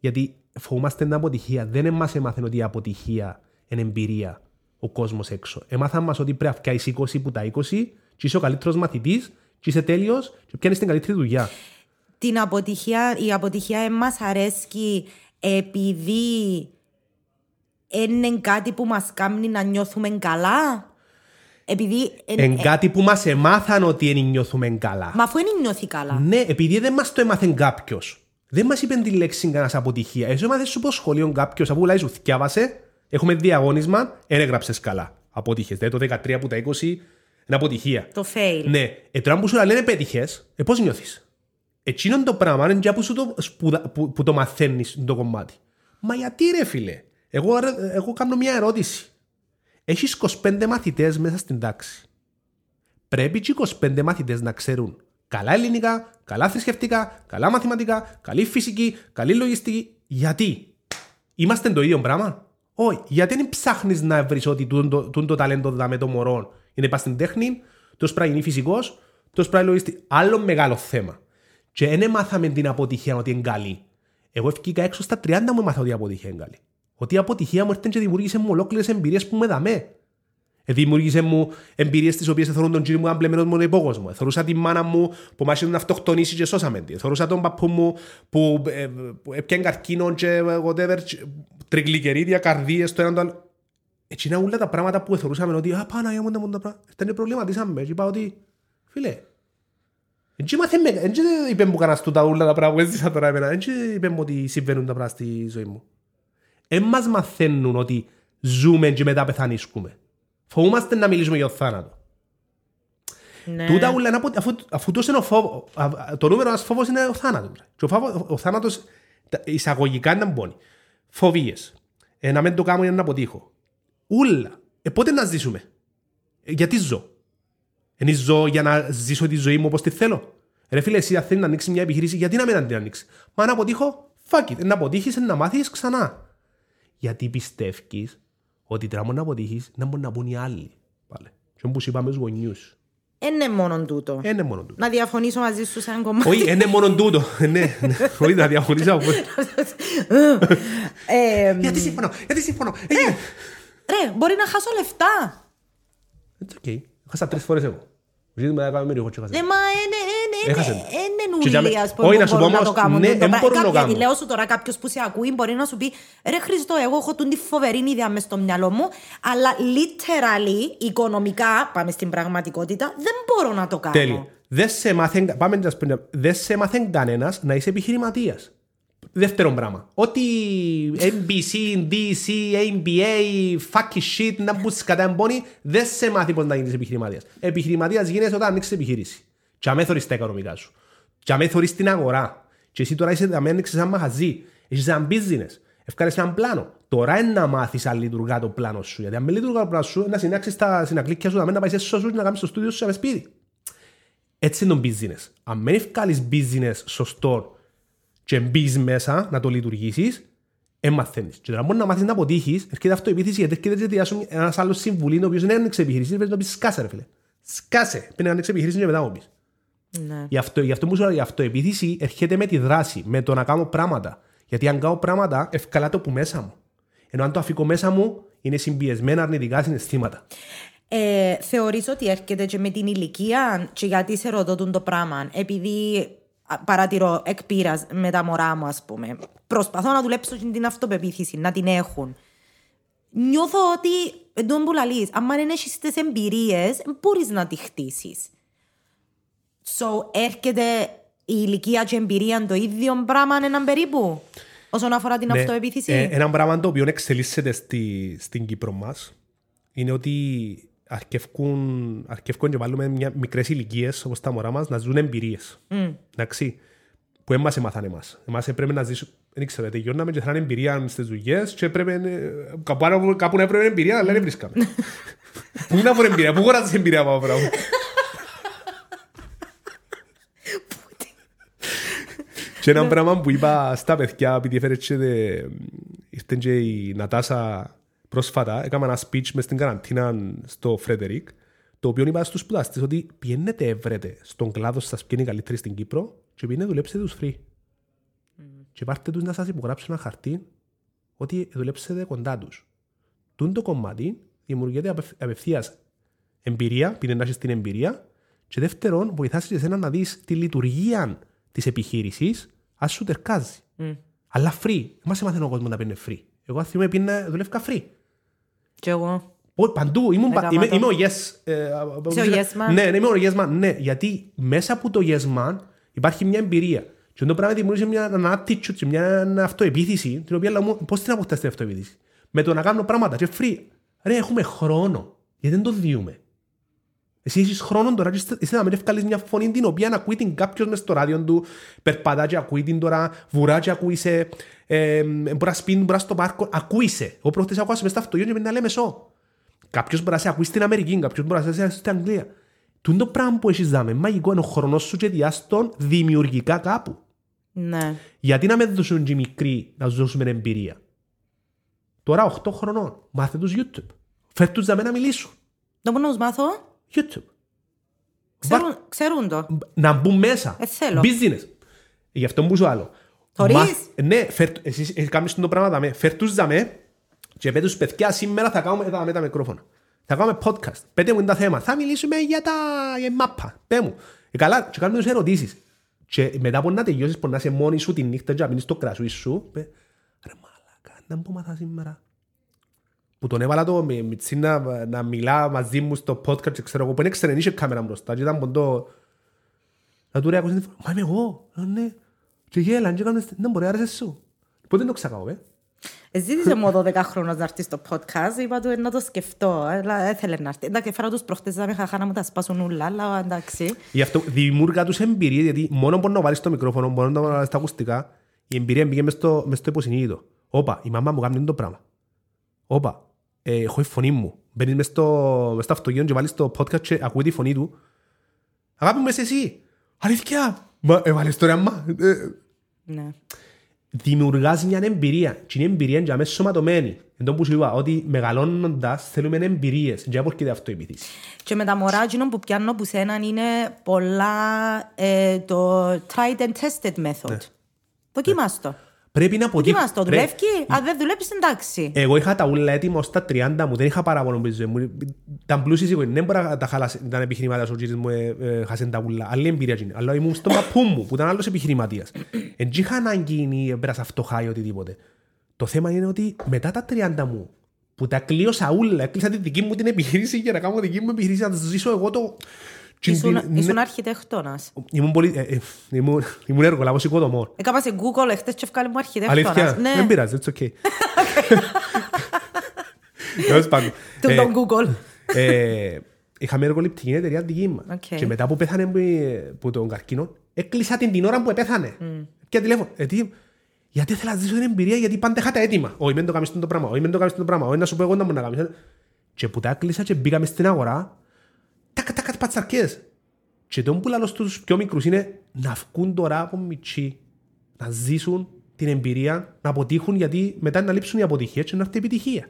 Γιατί φοβούμαστε την αποτυχία. Δεν μας έμαθαν ότι η αποτυχία είναι εμπειρία ο κόσμος έξω. Έμαθαν μας ότι πρέπει να φτιάξει 20 που τα 20 και είσαι ο καλύτερος μαθητής και είσαι τέλειος και πιάνεις την καλύτερη δουλειά. Την αποτυχία, η αποτυχία μας αρέσκει επειδή είναι κάτι που μας κάνει να νιώθουμε καλά; Επειδή... εν- Εν κάτι που μας έμαθαν ότι δεν νιώθουμε καλά. Μα αφού δεν νιώθει καλά. Ναι, επειδή δεν μας το έμαθε κάποιος. Δεν μας είπε τη λέξη κανένας αποτυχία. Εσύ έμαθες σου πως σχολείο κάποιος, αφού λέει σου θυκιάβασε, έχουμε διαγώνισμα, δεν έγραψες καλά. Αποτύχες. Δηλαδή το 13 που τα 20 είναι αποτυχία. Το fail. Ναι, ε, τώρα που σου λένε πέτυχες, ε, πώς νιώθεις; Εκείνο το πράγμα είναι για που, σου το, σπουδα, που, που το μαθαίνεις το κομμάτι. Μα γιατί ρε φίλε, εγώ, ρε, εγώ κάνω μια ερώτηση. Έχεις 25 μαθητές μέσα στην τάξη. Πρέπει και οι 25 μαθητές να ξέρουν καλά ελληνικά, καλά θρησκευτικά, καλά μαθηματικά, καλή φυσική, καλή λογιστική. Γιατί; Είμαστε το ίδιο πράγμα; Όχι, γιατί δεν ψάχνεις να βρεις ότι τούτο το, τούτο το ταλέντο δάμε το μωρό; Είναι πας στην τέχνη, τόσο πρέπει να γίνει φυσικός, τόσο πρέπει να λογιστή. Άλλο μεγάλο θέμα. Και δεν μάθαμε την αποτυχία ότι είναι καλή. Εγώ ευκήκα έξω στα 30 μου έμαθα ότι η αποτυχία είναι καλή. Ότι η αποτυχία μου έρθει και δημιούργησε μου ολόκληρες εμπειρίες που με δαμέ. Ε, Δημιούργησε μου εμπειρίες τις οποίες θεωρούν τον κύριο μου αμπλεμένο μόνο υπόγοσμο. Θεωρούσα τη μάνα μου που μάχησε να αυτοκτονήσει και σώσαμε τη. Θεωρούσα τον παππού μου που, ε, που έπιανε καρκίνο και whatever, και τριγλικερίδια, καρδίες, το ένα το άλλο. Έτσι είναι όλα τα πράγματα που θεωρούσαμε ότι «Α, Παναγία μου, τα μόνο τα πράγματα». Ήταν προβληματίσαμε και είπα ότι «Φίλε, έτσι μάθαμε, έτσι είπε μου κανένας τούτα όλα τα πράγματα που έζησα τώρα εμένα, έτσι είπε μου ότι συμβαίνουν τα πράγματα στη ζωή μου». Εν μας μαθαίνουν ότι ζούμε και μετά πεθανίσκουμε. Φοβούμαστε να μιλήσουμε για το θάνατο. Ναι. Τούτα ούλα είναι απο- αφού, αφού τόσο είναι ο φόβο, α, α, το νούμερο ένας φόβος είναι ο θάνατος. ρε. Και ο, φόβο, ο θάνατος τα- εισαγωγικά είναι μπόνι. Φοβίες. Ε, να μην το κάνω είναι να αποτύχω. Ούλα. Ε, πότε να ζήσουμε; Ε, γιατί ζω; Είναι ζω για να ζήσω τη ζωή μου όπως τη θέλω. Ρε φίλε, εσύ αν θέλεις να ανοίξεις μια επιχείρηση, γιατί να μην την ανοίξεις; Μα να αποτύχω, fuck it. Να αποτύχεις, να μάθεις ξανά. Γιατί πιστεύεις ότι τώρα μόνο να αποτύχεις, να μπορεί να πούν οι άλλοι. Πάλε. Και όπως είπαμε στους γονιούς. Είναι μόνο τούτο. Ε, Είναι μόνο τούτο. Να διαφωνήσω μαζί σου σε ένα κομμάτι. Όχι, είναι μόνο τούτο. Ναι, ναι. όχι να διαφωνήσω. από- Ε, Γιατί συμφωνώ, γιατί συμφωνώ. Έγινε. ρε, μπορεί να χάσω λεφτά. It's okay. Χάσα τρεις φορές εγώ. Γιατί μετά κάνουμε ρίχο και χάσα. Ναι, μα είναι, είναι, Έχασε. είναι, είναι Και για νουλί, με- ας πούμε, Όχι, που να σου πω μπορούν να όμως, το κάνουν. ναι, τούτο εν πράγμα. μπορούν να το Κάποιοι- κάνουν. Λέω σου τώρα κάποιος που σε ακούει μπορεί να σου πει «Ρε Χριστό, εγώ έχω τούν τη φοβερή ιδέα μες στο μυαλό μου, αλλά literally, οικονομικά, πάμε στην πραγματικότητα, δεν μπορώ να το κάνω». Τέλεια. Δεν σε μάθεν, πάμε να σπίτι, δεν σε μάθεν κανένας να είσαι επιχειρηματίας. Δεύτερο πράγμα. Ό,τι NBC, DC, ABA, fucking shit, να μπούσεις κατά εμπόνι, δεν σε μάθει πώς να γίνεις επιχειρηματίας. Επιχειρηματίας γίνεσαι όταν ανοίξεις επιχείρηση. Και αμέ θωρείς τα οικονομικά σου. Και αμέ θωρείς την αγορά. Και εσύ τώρα είσαι αμέ ανοίξεις ένα μαχαζί. Έχεις ένα business. Ευκάρες έναν πλάνο. Τώρα είναι να μάθεις αν λειτουργά το πλάνο σου. Γιατί αν με λειτουργά το πλάνο σου, να συνάξεις τα συνακλίκια σου, να πάει σε σώσους, να κάνεις το στούντιο σου σε σπίτι. Έτσι είναι το business. Αν μην βγάλεις business σωστό και μπεις μέσα να το λειτουργήσεις, έμαθαίνεις. Και τώρα μπορείς να μάθεις να αποτύχεις, έρχεται αυτοεπίθεση γιατί έρχεται και διάσουν ένας άλλος συμβουλή, ο οποίος δεν άνοιξε επιχειρήσεις, πρέπει να το πεις σκάσε ρε φίλε. Σκάσε, πρέπει να ανοίξει επιχειρήσεις και μετά μου πεις. Ναι. Γι' αυτό, γι' αυτό μου σου λέω, η αυτοεπίθεση έρχεται με τη δράση, με το να κάνω πράγματα. Γιατί αν κάνω πράγματα, ευκαλά το που μέσα μου. Ενώ αν το αφήκω μέσα μου, είναι συμπιεσμένα αρνητικά συναισθήματα. Ε, θεωρείς ότι έρχεται και με την ηλικία και γιατί σε ρωτώ τούτο το πράγμα. Επειδή α, παρατηρώ εκ πείρας με τα μωρά μου, ας πούμε. Προσπαθώ να δουλέψω και την αυτοπεποίθηση, να την έχουν. Νιώθω ότι, εντός που λαλείς, αν δεν έχεις τις εμπειρίες, δεν μπορείς να τη χτίσεις. So, έρχεται η ηλικία και η εμπειρία το ίδιο πράγμα έναν περίπου, όσον αφορά την Ναι, αυτοεπίθεση. ε, ένα πράγμα το οποίο εξελίσσεται στη, στην Κύπρο μας είναι ότι αρκευκούν, αρκευκούν και βάλουμε μια, μικρές ηλικίες όπως τα μωρά μας να ζουν εμπειρίες. Mm. Εντάξει, που δεν μας έμαθαν εμάς. Εμάς έπρεπε να ζήσουμε, δεν ξέρω, τελειώναμε και θέλανε εμπειρία στις δουλειές και έπρεπε, ε, κάπου, άλλο- κάπου να έπρεπε εμπειρία, αλλά δεν βρίσκαμε. *laughs* Πού να βρω εμπειρία, πού χωράζεις εμπειρία από αυτό το πράγμα. Και ένα πράγμα που είπα στα παιδιά, επειδή έφερε και δε- ήρθε και η Νατάσα πρόσφατα, έκανα ένα speech μες στην καραντίνα στο Φρέντερικ, το οποίο είπα στους σπουδαστές ότι πιένετε έβρετε στον κλάδο σας ποιοι είναι οι καλύτεροι στην Κύπρο και πιένετε δουλέψετε τους free. Και πάρτε τους να σας υπογράψουν ένα χαρτί ότι δουλέψετε κοντά τους. Τούν το κομμάτι δημιουργείται απευ- απευθείας εμπειρία, πίνε να έχεις την εμπειρία και δεύτερον βοηθάς και εσένα να δεις τη λειτουργία της επιχείρησης ας σου τερκάζει. Αλλά free. Μας έμαθε ο κόσμος να παίρνει free. Εγώ αν θυμάμαι πήγαινα δουλεύκα free. Και εγώ. Ω, Παντού, ήμουν, πα- Έκαμα είμαι, το. είμαι ο yes. ε, α, Είσαι ο yes man. Ναι, ναι, είμαι ο yes man. Ναι, γιατί μέσα από το yes man υπάρχει μια εμπειρία. Και το πράγμα δημιούργησε μια ένα attitude και μια αυτοεπίθεση, την οποία λέω πώς την αποκτάς την αυτοεπίθεση; Με το να κάνω πράγματα και free. Ρε, έχουμε χρόνο. Γιατί δεν το διούμε. Εσύ έχεις χρόνο τώρα και είσαι- είσαι να μην ευκάλεις μια φωνή την οποία να ακούει την κάποιος μες στο ράδιο του, περπατά και ακούει την τώρα, βουρά και ακούει σε, ε, μπορεί να σπίνει, μπορεί να στο πάρκο, ακούει σε. Εγώ προχτές άκουσα μες στο αυτοκίνητο και με να λέμε σώ. Κάποιος μπορεί να σε ακούει στην Αμερική, κάποιος μπορεί να σε ακούει στην Αγγλία. Τούν το πράγμα που έχεις δάμε, μαγικό είναι ο χρόνος σου και διάστον δημιουργικά κάπου. Ναι. Γιατί να με δώσουν και οι μικροί να τους δώσουμε εμπειρία; Τώρα 8 χρονών, μάθε τους YouTube. Φέρ τους δάμε να μιλήσουν. Το που να τους μάθω, YouTube. ξέρουν, ξέρουν το. να μπουν μέσα. Ε, θέλω. Business. Γι' αυτό που σου άλλο. Θωρείς; Μα- Ναι, φέρ, εσείς εσείς κάνεις το πράγμα δαμέ. Φέρ τους δαμέ και πέτω τους παιδιά σήμερα θα κάνουμε τα, με τα μικρόφωνα. Θα κάνουμε podcast. Πέτε μου είναι τα θέματα. Θα μιλήσουμε για τα για η μάπα. Πέ μου. Ε, καλά, και κάνουμε τους ερωτήσεις. Και μετά από να τελειώσεις, που να είσαι μόνη σου τη νύχτα και να πίνεις το κρασούι σου, πέ, ρε μαλάκα, να που μάθα σήμερα. Που τον έβαλα το με, με να, να μιλά μαζί μου στο podcast και ξέρω εγώ που δεν ήξερε, δεν είχε κάμερα μπροστά και ήταν ποντό να του ρε ακούσαν τη φορά, μα είμαι εγώ, «Α, ναι. Και γέλαν και έκαναν, δεν μπορεί, άρεσε σου. Πότε δεν το ξακάω, ε. Ζήτησε μου ο 12 χρόνος να έρθει στο podcast, είπα του «Ε, να το σκεφτώ, αλλά έθελε να έρθει. Εντάξει, φέρα τους προχτές, να με χαχά να μου τα σπάσουν ούλα, αλλά εντάξει. Γι' αυτό δημιούργα τους εμπειρίες, γιατί μόνο μπορεί να βάλεις το μικρόφωνο, μόνο να βάλεις τα ακουστικά, η εμπειρία μπήκε μες στο, μες στο υποσυνείδητο. Όπα, η μαμά μου κάνει το πράγμα. Όπα, ε, έχω η φωνή μου. Μπαίνεις μες στο, μες στο αυτοκίνητο και βάλεις το podcast και ακούει τη φωνή του. Αγάπη μου, είσαι εσύ. Αλήθεια. Μα, έβαλες τώρα, μα. Ε, Ναι. δημιουργάς μια εμπειρία και είναι εμπειρία για μέσα σωματωμένη. Εν τω που σου είπα ότι μεγαλώνοντας θέλουμε εμπειρίες και από έρχεται αυτό η επίθεση. Και με τα μωρά, εκείνο που πιάνω από σένα είναι πολλά ε, το tried and tested method. Δοκίμας το. Πρέπει να αποτύχω. Δοκίμας το. Δουλεύει. Αν δεν δουλεύει, εντάξει. Εγώ είχα τα ούλα έτοιμα ως τα 30 μου, δεν είχα παράπονο με τη ζωή μου. Ήταν πλούσιες οικογένειες, δεν μπορώ να τα χαλάσει, ήταν επιχειρηματίας ο κύριος μου, ε, ε, χάσεν τα ούλα. Άλλη εμπειρία γίνει. Αλλά ήμουν στον παππού μου, που ήταν άλλος επιχειρηματίας. Εν τζ' είχα ανάγκη ή πέρασα φτωχά ή οτιδήποτε. Το θέμα είναι ότι μετά τα 30 μου, που τα κλείωσα ούλα, έκλεισα τη δική μου την επιχείρηση για να κάνω δική μου επιχείρηση, να ζήσω εγώ το... Ήσουν, την- ήσουν ναι, αρχιτέκτονας. Ήμουν πολύ... ε, ε, ήμουν- Ήμουν εργολάβος οικοδομών. Έκανα σε Google εχθές και έβκαλε μου αρχιτέκτονας. Αλήθεια, Ναι, δεν πειράζει, it's okay. *laughs* Τέλος πάντων. του Ε, τον Google. ε, είχαμε εργοληπτική εταιρεία δική μας. Οκ. Και μετά που πέθανε που- που τον καρκίνο, έκλεισα την την ώρα που πέθανε. Και τηλέφωνο. Ε, τι, γιατί ήθελα να ζήσω την εμπειρία, γιατί πάντα είχα τα έτοιμα. Όχι, μην το κάνεις το πράγμα, όχι, μην το κάνεις το πράγμα, όχι, να σου πω εγώ να μου να κάνεις. Και που τα έκλεισα και μπήκαμε στην αγορά, τάκα τάκα πατσαρκές. Και το που λαλώ στους πιο μικρούς είναι να βγουν τώρα από μητσί, να ζήσουν την εμπειρία, να αποτύχουν, γιατί μετά να λείψουν οι αποτυχίες και να έρθει η επιτυχία.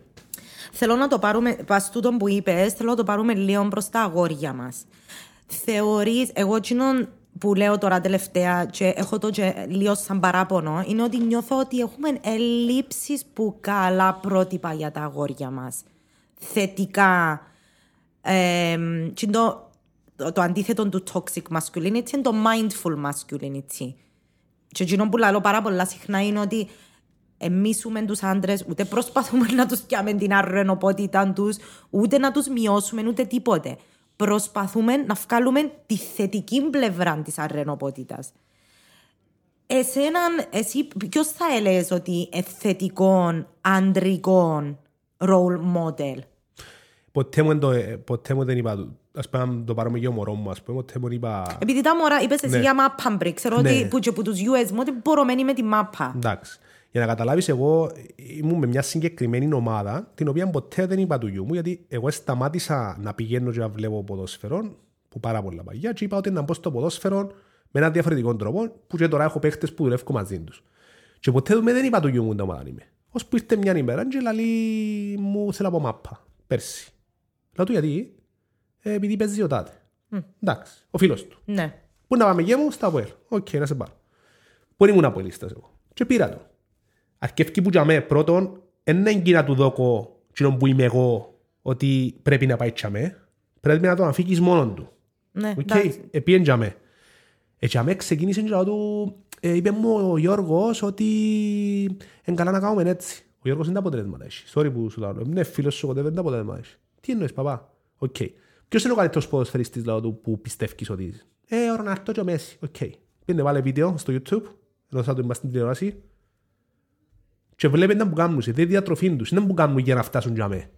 Θέλω να το πάρουμε, πας τούτον που είπες, θέλω να το πάρουμε λίγο προς τα αγόρια μας. Θεωρείς, εγώ εκείνον που λέω τώρα τελευταία και έχω το και λίγο σαν παράπονο, είναι ότι νιώθω ότι έχουμε ελλείψεις που καλά πρότυπα για τα αγόρια μας. Θετικά. Ε, και το, το, το αντίθετο του toxic masculinity είναι το mindful masculinity. Και εκείνο που λέω πάρα πολλά συχνά είναι ότι εμίσουμε τους άντρες, ούτε προσπαθούμε να τους πιάμε την αρρενοπότητα τους, ούτε να τους μειώσουμε, ούτε τίποτε. Προσπαθούμε να βγάλουμε τη θετική πλευρά της αρρενοπότητας. Εσέναν, εσύ ποιος θα έλεγες ότι είναι θετικό αντρικό role model; Ποτέ μου, δεν το, ε, ποτέ μου δεν είπα, ας πούμε, αν το πάρουμε για μωρός μου, ας πούμε, ποτέ μου δεν είπα, Επειδή τα μωρά είπες εσύ Ναι. για μάπα μπρικ, ξέρω Ναι. ότι που και που τους γιους μου ότι πωρωμένοι με τη μάπα. εντάξει. Για να καταλάβεις εγώ ήμουν με μια συγκεκριμένη ομάδα την οποία ποτέ δεν είπα του γιού μου γιατί εγώ σταμάτησα να πηγαίνω και να βλέπω ποδόσφαιρο που πάρα πολλά παλιά και είπα ότι να μπω στο ποδόσφαιρο με έναν διαφορετικό τρόπο που και τώρα έχω παίχτες που δουλεύω μαζί τους. Και ποτέ δεν είπα του γιού μου τα ομάδα είμαι. Ως που ήρθε μια ημέρα και λέει μου θέλω από μάπα πέρσι. Λέω του γιατί, ε, επειδή παίζει ο τάδε. Μμ. Εντάξει, ο φίλος του. Ναι. Πού να πάμε και μου, στα ΑΠΟΕΛ. OK, okay, να σε πάρω. Πού ήμουν Απολλωνίστας εγώ. Και πήρα το. Αρκεύκει που για μέ πρώτον, δεν είναι να του δώκω κοινό που είμαι εγώ ότι πρέπει να πάει τσαμέ. Πρέπει να το αφήκεις μόνον του. Ναι, Οκ, εντάξει. επίεν τζαμέ. Ε, τζαμέ ξεκίνησε και λέω του, ε, είπε μου ο Γιώργος ότι είναι καλά να κάνουμε έτσι. Ο Γιώργος είναι τα αποτελέσματα έχει. Sorry που σου λέω. Ναι, φίλος σου, δεν τα αποτελέσματα έχει. Τι εννοείς, παπά; Οκ. Ποιος είναι ο καλύτερος ποδοσφαιριστής λέω του που πιστεύεις ότι είσαι; Ε, ο Ρονάλντο και ο Μέση. Οκ. Πήγαινε βάλε βίντεο στο YouTube, ενώ θα το είμαστε στην τηλεόραση. Και βλέπετε που κάνουν, δεν διατροφή τους, είναι που κάνουν για να φτάσουν για μέ.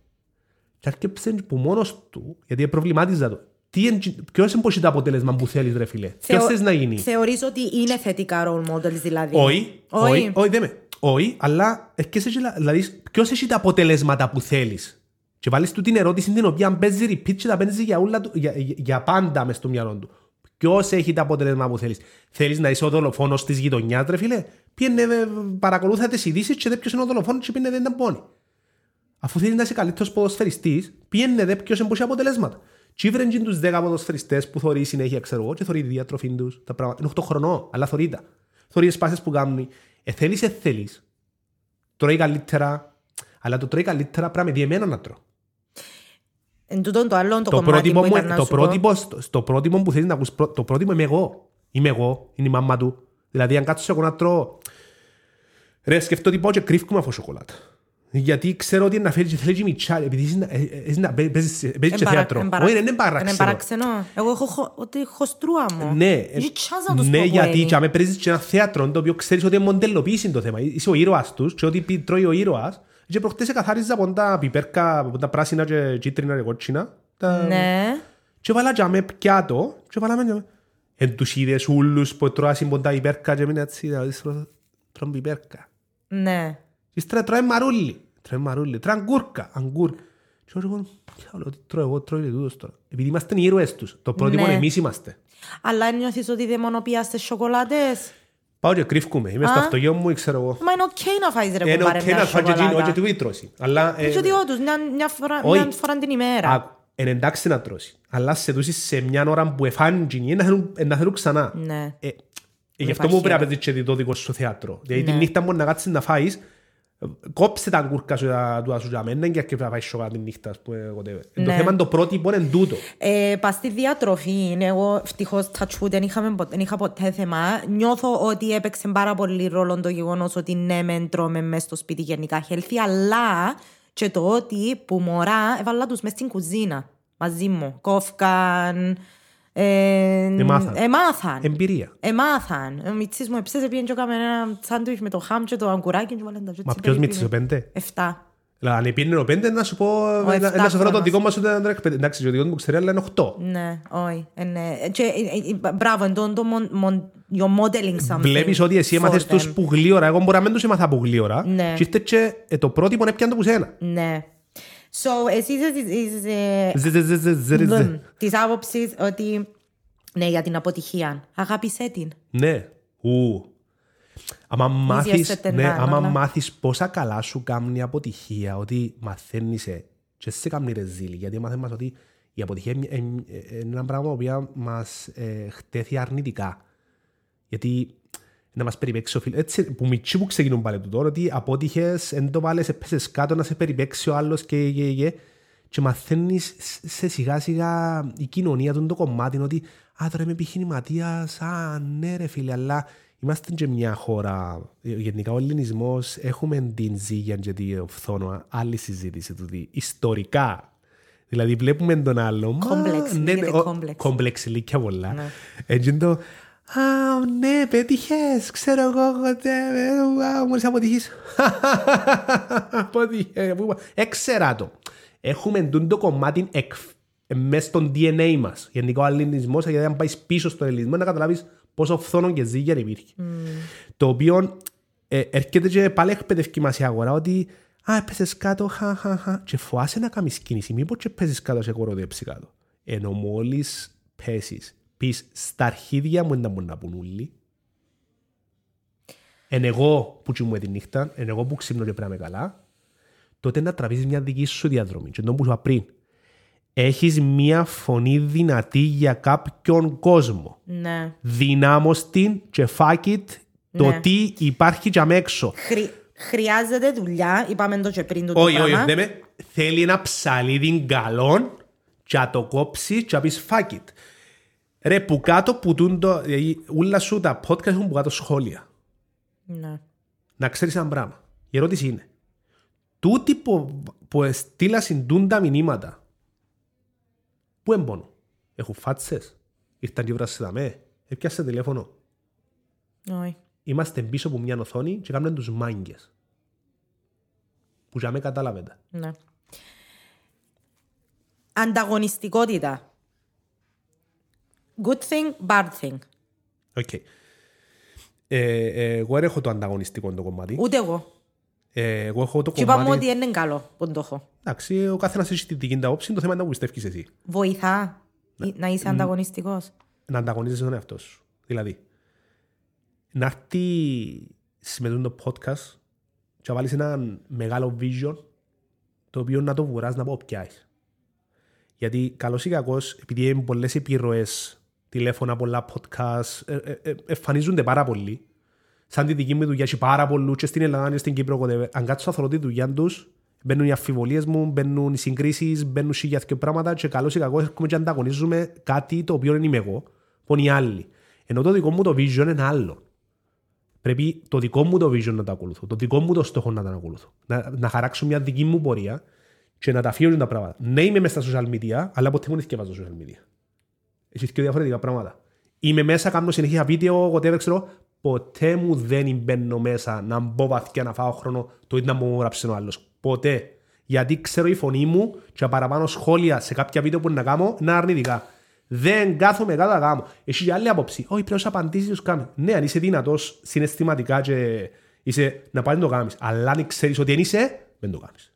Και αρκέψε που μόνος του, γιατί προβλημάτιζα το, τι εν- ποιος είναι πώς είναι το αποτέλεσμα που θέλεις ρε φίλε; Ποιος θες να γίνει; Θεωρείς ότι είναι θετικά role models δηλαδή; Όχι, Όχι. όχι, όχι, δεν με. Όχι, αλλά έχεις εσύ, δηλαδή, ποιος έχει τα αποτελέσματα που θέλεις; Και βάλεις του την ερώτηση την οποία παίζεις repeat και τα παίζεις για, ούλα του- για, για, για πάντα μες στο μυαλό του. Ποιος έχει τα αποτελέσματα που θέλεις; Θέλεις να είσαι ο δολοφόνος της γειτονιάς ρε φίλε; Πήγαινε, ε, παρακολούθα τις ειδήσεις και δε ποιος είναι ο δολοφόνος και πήγαινε δεν ήταν πόνοι. Αφού θέλεις να είσαι καλύτερος ποδοσφαιριστής, πήγαινε δε ποιος είναι πόσα αποτελέσματα. Τι βρεν και τους 10 ποδοσφαιριστές που θωρεί συνέχεια, ξέρω εγώ, και θωρεί τη διατροφή τους, τα πράγματα. Είναι 8 χρονών, αλλά θωρεί τα. Θωρεί τις πάσες που κάνουν. Ε, θέλεις, ε, θέλεις. Τρώει καλύτερα, αλλά το τρώει καλύτερα πρέπει με διεμένα να τρώω. Εν τούτον το άλλο το, Το κομμάτι πρότυπο, που μου, ήταν να το, σου πω. πρότυπο, στο, στο πρότυπο που θέλεις να ακούς, πρω- το πρότυπο είμαι εγώ. Είμαι εγώ, είναι η μάμα του. Δηλαδή αν κάτσω εγώ να τρώω... Ρε, σκεφτώ ότι πάω και κρύφκουμε από σοκολάτα. Γιατί ξέρω ότι να φέρεις και θέλεις και μιτσάρι, επειδή είσαι να- ε, ε, είσαι να παί- παίζεις παίζεις και Εμπαρα- θέατρο. εμπαρα- Όχι, δεν είναι Είναι παράξενο. παράξενο. Εγώ έχω χω- ότι χωστρούα μου. Ναι, Έχει τσάζα τους ναι πω που γιατί είναι. και αν παίζεις και ένα θέατρο το οποίο ξέρεις ότι είναι μοντελοποίηση το θέμα. Είσαι ο ήρωας τους και ό,τι πει- τρώει ο ήρωας. Και προχτές καθάριζα από τα πιπέρκα, από τα πράσινα και κίτρινα και κότσινα. Τα- Ναι. Και βάλα και με πιάτο και βάλαμε και εν τους είδες ούλους που τρώασαν από τα πιπέρκα και μείνε έτσι δηλαδή τρώνε πιπέρκα. Ναι. Και ύστερα τρώει μαρούλι. Τρώει μαρούλι. Τρώει αγκούρκα. Αγκούρκα. Και εγώ λέω τι τρώω εγώ τρώω και τούτος τώρα. Επειδή είμαστε οι ήρωες τους. Το πρότυπο Ναι. εμείς είμαστε. Αλλά νιώθεις ότι δαιμονοποιάστε σοκολάτες. Πάω και κρύφκουμε. Είμαι στο Α. αυτοκίνητο μου, ξέρω εγώ. Μα είναι οκ να φάεις ρε Είναι κουμπάρε οκ μια να φάει και γίνει, όχι σοκολάτα. ότι βίτρωση. Αλλά... ε, Και ότι όντως, μια, μια, φορά, όχι. μια φορά την ημέρα. α, Είναι εντάξει να τρώσει. Αλλά σε δούσεις σε μια ώρα που εφάνει γίνει, να θέλουν- να θέλουν ξανά. Ναι. Ε, Γι' αυτό υπάρχει μου πρέπει να ώρα. παίζεις και το δικό σου θέατρο. Δηλαδή τη Ναι. νύχτα μπορεί να κάτσεις να φάεις, κόψε τα αγκούρκα σου τα- του ασου για μένα και αρκεί να φάεις σοκά τη νύχτα. ας πούμε, whatever. Το Ναι. θέμα είναι το πρότυπο είναι τούτο. Ε, πας στη διατροφή, είναι εγώ ευτυχώς touch wood, δεν, είχαμε, ποτέ- δεν είχα ποτέ θέμα. Νιώθω ότι έπαιξε πάρα πολύ ρόλο το γεγονός ότι ναι μεν τρώμε μες στο σπίτι γενικά healthy, αλλά και το ότι που μωρά έβαλα τους μες στην κουζίνα μαζί μου. Κόφκαν, ε, Εμάθαν. εμάθαν. Εμπειρία. Εμάθαν. Ο Μιτσής μου έψεσε πήγαινε και έκαμε ένα σάντουιτ με το χάμ και το αγκουράκι και βάλε τα Μα ποιος μίτσες ο πέντε; Εφτά. Δηλαδή αν πήγαινε ο πέντε να σου πω, να- να εφτά σου φέρω το χρόνος. δικό μας ούτε να τον εκπαιδεύει. Εντάξει, ο δικός μου ξέρει, αλλά είναι οχτώ. Ναι, όχι. ε, ναι. Και, ε, ε, Μπράβο, εν τω- το μον- μον- you're modeling something Βλέπεις ότι εσύ for έμαθες τους them. που γλύωρα. Εγώ μπορεί να μην τους έμαθα που γλύωρα. Ναι. Και ήρθε και ε, το πρότυπο είναι πιάνε το που σένα. Ναι. So, εσύ είσαι της- είσαι Ζε, ζε, ζε, ζε, ζε, ζε. μμ, της άποψης ότι ναι, για την αποτυχία. Αγάπησέ την. Ναι. Ου. Άμα μάθεις, σε ναι, τεντάνα, άμα αλλά. μάθεις πόσα καλά σου κάνει η αποτυχία, ότι μαθαίνεις ε, και σε κάνει ρεζίλη, γιατί μάθαμε μας ότι η αποτυχία είναι ε, ε, είναι ένα πράγμα που μας ε, χτέθει αρνητικά. Γιατί να μας περιπέξει ο φίλος, έτσι που μητσί που ξεκινούν πάλι του τώρα, ότι απότυχες, εν το βάλες, έπεσες κάτω να σε περιπέξει ο άλλος και, και, και, και μαθαίνεις σε σιγά σιγά η κοινωνία του το κομμάτι είναι ότι «Α, τώρα είμαι επιχειρηματίας, α, ναι ρε φίλε, αλλά είμαστε και μια χώρα, ε, γενικά ο ελληνισμός, έχουμε την ζήγια και την φθόνο, άλλη συζήτηση του, ιστορικά. Δηλαδή βλέπουμε τον άλλο. μα, Κόμπλεξ, ναι, λέγεται ο- κόμπλεξ. Κόμπλεξ, ηλικία πολλά. Ναι. Έτσι είναι το, Α, ναι, πέτυχες, ξέρω εγώ, εγώ, μόλις αποτυχείς. Αποτύχε, πού είπα. Έξερα το. Έχουμε τούτο το κομμάτι εκ, μέσα στο DNA μας. Γενικά ο ελληνισμός, γιατί αν πάεις πίσω στον ελληνισμό, να καταλάβεις πόσο φθόνο και ζήγια υπήρχε. Το οποίο ε, έρχεται και πάλι εκπαιδευκή μας η αγορά ότι «Α, έπεσες κάτω, χα, χα, χα» και φοάσαι να κάνεις κίνηση, μήπως και πέσεις κάτω σε κοροδέψει κάτω. Ενώ μόλις πέσεις, πεις στα αρχίδια μου δεν μπορεί να πούν όλοι. Εν εγώ που τσιμούμε τη νύχτα, εν εγώ που ξύπνω και πρέπει να είμαι καλά, τότε να τραβήσεις μια δική σου διαδρομή. Και το που σου είπα πριν, έχεις μια φωνή δυνατή για κάποιον κόσμο. Ναι. Δυνάμως την και fuck it το Ναι. τι υπάρχει για έξω. Χρει... Χρειάζεται δουλειά, είπαμε το και πριν το Όχι, όχι, πράγμα. δεν με. Θέλει ένα ψαλίδι καλό και να το κόψεις και να πεις fuck it. Ρε, που κάτω που τούν το... δηλαδή, Ούλα σου τα podcast έχουν που κάτω σχόλια. Ναι. Να ξέρεις ένα πράγμα. Η ερώτηση είναι. Τούτοι που, που στείλασαν τούν τα μηνύματα πού εμπονούν. Έχουν φάτσες; Ήρθαν και βράσαι δαμέ. Έπιασε τηλέφωνο; Όχι. Είμαστε πίσω από μια οθόνη και κάνουν τους μάγκες. Που για με κατάλαβετε. Ναι. Ανταγωνιστικότητα. Good thing, bad thing. OK. Ε, ε, εγώ δεν έχω το ανταγωνιστικό το κομμάτι. Ούτε εγώ. Ε, εγώ έχω το Και είπαμε κομμάτι... ότι είναι καλό που το έχω. Εντάξει, ο καθένας έχει τη δική του άποψη, το θέμα είναι να πιστεύεις εσύ. Βοηθά να είσαι ανταγωνιστικός. Να ανταγωνίζεσαι τον εαυτό σου. Δηλαδή, να έρθει με το podcast και να βάλεις ένα μεγάλο vision το οποίο να το βουράς να πω πιάσεις. Γιατί καλώς ή κακώς, επειδή είναι πολλές επιρροές, τηλέφωνα, πολλά podcast, ε, ε, ε, εμφανίζονται πάρα πολλοί. Σαν τη δική μου δουλειά, έχει πάρα πολλούς και στην Ελλάδα και στην Κύπρο. whatever. Αν κάτσω να θωρώ τη δουλειά τους, μπαίνουν οι αμφιβολίες μου, μπαίνουν οι συγκρίσεις, μπαίνουν σίγια και πράγματα και καλώς ή κακώς έρχομαι και ανταγωνίζουμε κάτι το οποίο δεν είμαι εγώ, που είναι οι άλλοι. Ενώ το δικό μου το vision είναι άλλο. Πρέπει το δικό μου το vision να το ακολουθώ, το δικό μου το στόχο να το ακολουθώ. Να, να χαράξω μια δική μου πορεία και να τα αφήνω τα πράγματα. Ναι, είμαι μέσα στα social media, αλλά ποτέ μου δεν θυκευάζω social media. Έχει και διαφορετικά πράγματα. Είμαι μέσα, κάνω συνεχεία βίντεο, whatever, ξέρω. Ποτέ μου δεν μπαίνω μέσα να μπω βαθιά να φάω χρόνο το ίδιο να μου γράψει ο άλλος. Ποτέ. Γιατί ξέρω η φωνή μου και τα παραπάνω σχόλια σε κάποια βίντεο που να κάνω είναι αρνητικά. Δεν κάθομαι κάτω να κάνω. Έχει και άλλη άποψη. Όχι, πρέπει να απαντήσεις του κάνεις. Ναι, αν είσαι δυνατός συναισθηματικά και είσαι να πάει να το κάνεις. Αλλά αν ξέρεις ότι δεν είσαι, δεν το κάνεις.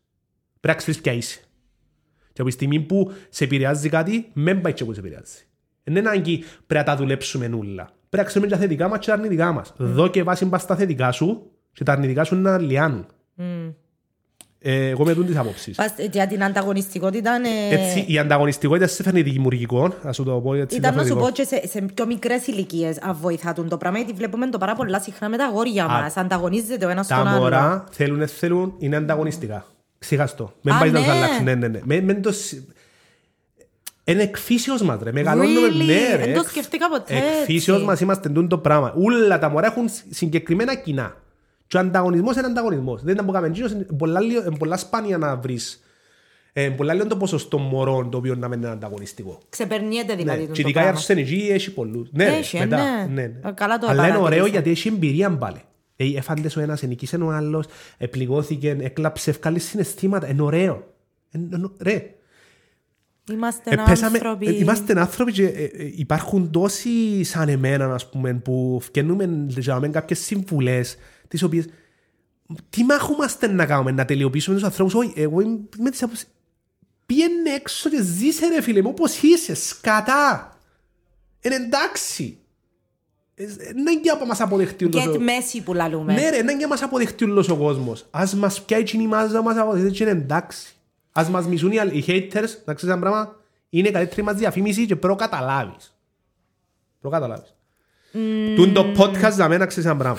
Πρέπει να ξέρεις ποια είσαι. Και από τη στιγμή που σε επηρεάζει κάτι, μην πάει και που σε επηρεάζει. Δεν είναι ανάγκη πρέπει να τα δουλέψουμε νουλα. Πρέπει να ξέρουμε και τα θετικά μας και τα αρνητικά μας. Δω και βάση μπας στα θετικά σου και τα αρνητικά σου να λιάνουν. Ε, εγώ με δουν τις απόψεις. Πας- Για την ανταγωνιστικότητα ε, Έτσι, η ανταγωνιστικότητα σε φέρνει δημιουργικό, ας σου το πω έτσι ήταν να σου διαφορετικό. πω και σε, σε πιο μικρές ηλικίες αν βοηθάτουν το πράγμα γιατί βλέπουμε το πάρα πολλά συχνά με τα αγόρια Α, μας. Ανταγωνίζεται ο ένας Τα τον άλλο. μωρά θέλουν, δεν θέλουν, είναι ανταγωνιστικά. Ξεχαστώ. Μην Α, πάει να τους ναι. αλλάξει. Ναι, ναι, ναι. Με, με το... σ- Είναι εκφύσεως μας ρε. Μεγαλώνουμε, Really? ναι ρε. Δεν το Εκ- σκεφτήκα ποτέ Εκφύσεως έτσι. μας είμαστε τούν το πράγμα. Όλα τα μωρά έχουν συγκεκριμένα κοινά. Και ο ανταγωνισμός είναι ανταγωνισμός. Δεν ήταν που κάνουμε εκείνος, είναι πολλά, λίγο- είναι πολλά σπάνια να βρεις. Ε, πολλά λίγο το ποσοστό μωρών το οποίο να μην είναι ανταγωνιστικό. Ξεπερνιέται Ναι. δηλαδή Και το ειδικά η πράγμα. αρσενική έχει πολλούς. Ναι, ρε, Έχει, μετά. ναι. Ναι, ναι. Ε, καλά το Αλλά είναι ωραίο παρατήρησα. γιατί έχει εμπειρία πάλι. Ε, Έφαντες ο ένας, ενικήσε ο άλλος, επληγώθηκε, έκλαψε, ευκάλει συναισθήματα. Είναι ωραίο. Είναι- είναι- Ρε, Είμαστε ε, πέσαμε- άνθρωποι. ε, είμαστε άνθρωποι και ε, ε, υπάρχουν τόσοι σαν εμένα, ας πούμε, που φτιάχνουμε λέμε, κάποιες συμβουλές, τις οποίες τι μάχομαστε να κάνουμε, να τελειοποιήσουμε τους ανθρώπους; Όχι, εγώ είμαι με τις άποψεις. Πήγαινε έξω και ζήσε ρε φίλε μου, όπως είσαι, σκατά. Είναι εντάξει. Ε, ε, Να για να μας αποδεχτεί Και τόσο- τη μέση που λαλούμε. ναι ρε, να για να μας αποδεχτεί όλος ο κόσμος. Ας μας πιάει η μάζα να μας αποδεχτεί και είναι εντάξει. Ας μας μισούν οι άλλοι- οι haters, να ξέρεις ένα πράγμα, είναι η καλύτερη μας διαφήμιση και προκαταλάβεις. Προκαταλάβεις. Τούν το podcast για μένα ξέρεις ένα πράγμα.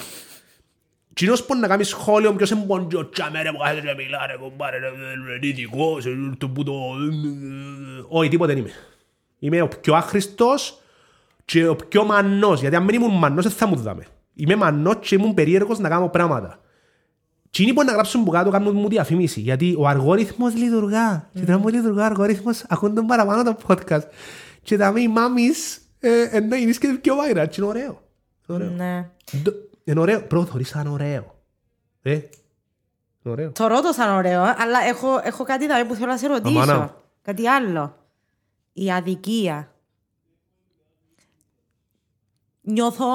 Κοινός μπορεί να κάνει σχόλιο ποιος είναι ποντζο τσάμε ρε που κάθεται και μιλά ρε κομπάρε ρε ρε ειδικός ε, το που το... Όχι τίποτε δεν είμαι. Είμαι ο πιο άχρηστος και ο πιο μανός. Γιατί αν δεν ήμουν μανός δεν θα μου δάμε. Είμαι μανός και ήμουν περίεργος να κάνω πράγματα. Τι είναι που να γράψουν που κάτω κάνουν μου διαφήμιση. Γιατί ο αλγόριθμος λειτουργά. Και τώρα μου λειτουργά ο αλγόριθμος ακούν τον παραπάνω το podcast. Και τα οι μάμις ε, ενώ είναι και πιο βάιρα. Και είναι ωραίο. Είναι ωραίο. Ναι. Ντο- Είναι ωραίο. Πρώτο θωρείς σαν ωραίο. Ε, είναι ωραίο. Θωρώ το σαν ωραίο, αλλά έχω, έχω κάτι δάμε που θέλω να σε ρωτήσω. Αμάνα. Κάτι άλλο. Η αδικία. Νιώθω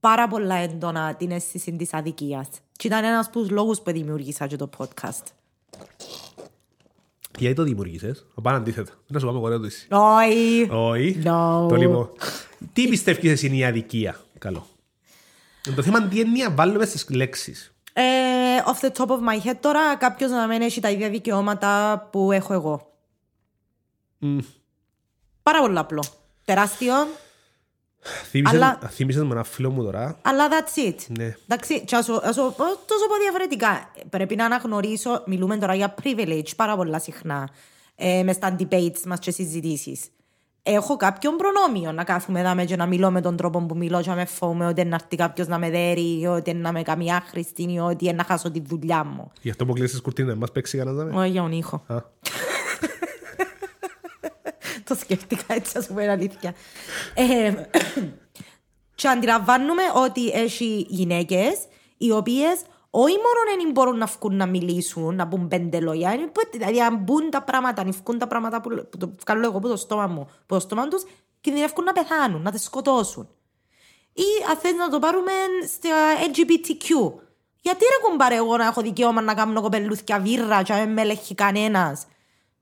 πάρα πολλά έντονα την αίσθηση της αδικίας. Και ήταν ένας από τους λόγους που δημιούργησα και το podcast. Γιατί το δημιουργήσες, θα πάνε αντίθετα. Να σου πάμε εγώ το εσύ. Όχι. Όχι. No. Το λοιπόν. Τι πιστεύεις εσύ είναι η αδικία; Καλό. Το θέμα είναι τι έννοια βάλουμε στις λέξεις. Ε, off the top of my head τώρα κάποιος να μην έχει τα ίδια δικαιώματα που έχω εγώ. Πάρα πολύ απλό. Τεράστιο, Θύμισες, Αλλά- θύμισες με ένα φίλο μου τώρα. αλλά that's it. Ναι. Εντάξει, και ας σου- ας σου πω τόσο πω διαφορετικά. Πρέπει να αναγνωρίσω, μιλούμε τώρα για privilege πάρα πολλά συχνά ε, μες στα debates μας και συζητήσεις. Έχω κάποιον προνόμιο να κάθομαι εδώ και να μιλώ με τον τρόπο που μιλώ και να με φοβούμαι ότι να έρθει κάποιος να με δέρει ή ότι να με κάνει άχρηστη ή ότι να χάσω τη δουλειά μου. Γι' αυτό που κλείσεις κουρτίνα, μας παίξει κανένας δάμε. Όχι για τον ήχο. Α. το σκέφτηκα έτσι, ας πούμε, αλήθεια. Ε, και αντιλαμβάνουμε ότι έχει γυναίκες οι οποίες όχι μόνο δεν μπορούν να βγουν να μιλήσουν, να πούν πέντε λόγια, είναι που- δηλαδή αν μπουν τα πράγματα, αν βγουν τα πράγματα που, που το βγάλω εγώ από το στόμα μου, από το στόμα τους, κινδυνεύουν να πεθάνουν, να τις σκοτώσουν. Ή αν θες να το πάρουμε στα LGBTQ. Γιατί ρε κουμπάρε εγώ να έχω δικαίωμα να κάνω κοπελούθια βίρρα και να μην με ελέγχει κανένας;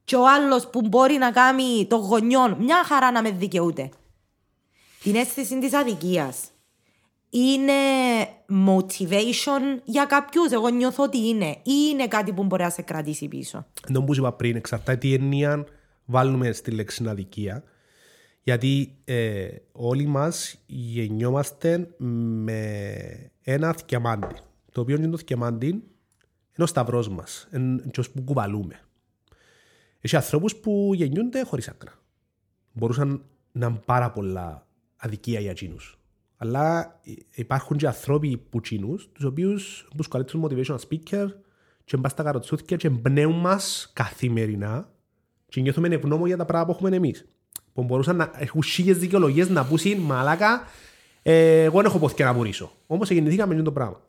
Και ο άλλος που μπορεί να κάνει το γονιόν μια χαρά να με δικαιούται. Την αίσθηση της αδικίας. Είναι motivation για κάποιους. Εγώ νιώθω ότι είναι. Ή είναι κάτι που μπορεί να σε κρατήσει πίσω. Ενώ που είπα πριν, εξαρτάται τι έννοια βάλουμε στη λέξη αδικία. Γιατί ε, όλοι μας γεννιόμαστε με ένα θκιαμάντι. Το οποίο είναι το θκιαμάντι είναι ο σταυρός μας. Είναι και ως που κουβαλούμε. Έχει ανθρώπους που γεννιούνται χωρίς άκρα. Μπορούσαν να είναι πάρα πολλά αδικία για εκείνους. Αλλά υπάρχουν και άνθρωποι που εκείνους, τους οποίους τους καλύτερους motivational speaker και μπας στα καροτσούθια και εμπνέουν μας καθημερινά και νιώθουμε ευγνώμων για τα πράγματα που έχουμε εμείς. Που μπορούσαν να έχουν χίλιες δικαιολογίες να πούσουν μαλάκα ε, εγώ δεν έχω ποθηκιά να πουρήσω. Όμως γεννηθήκαμε με το πράγμα.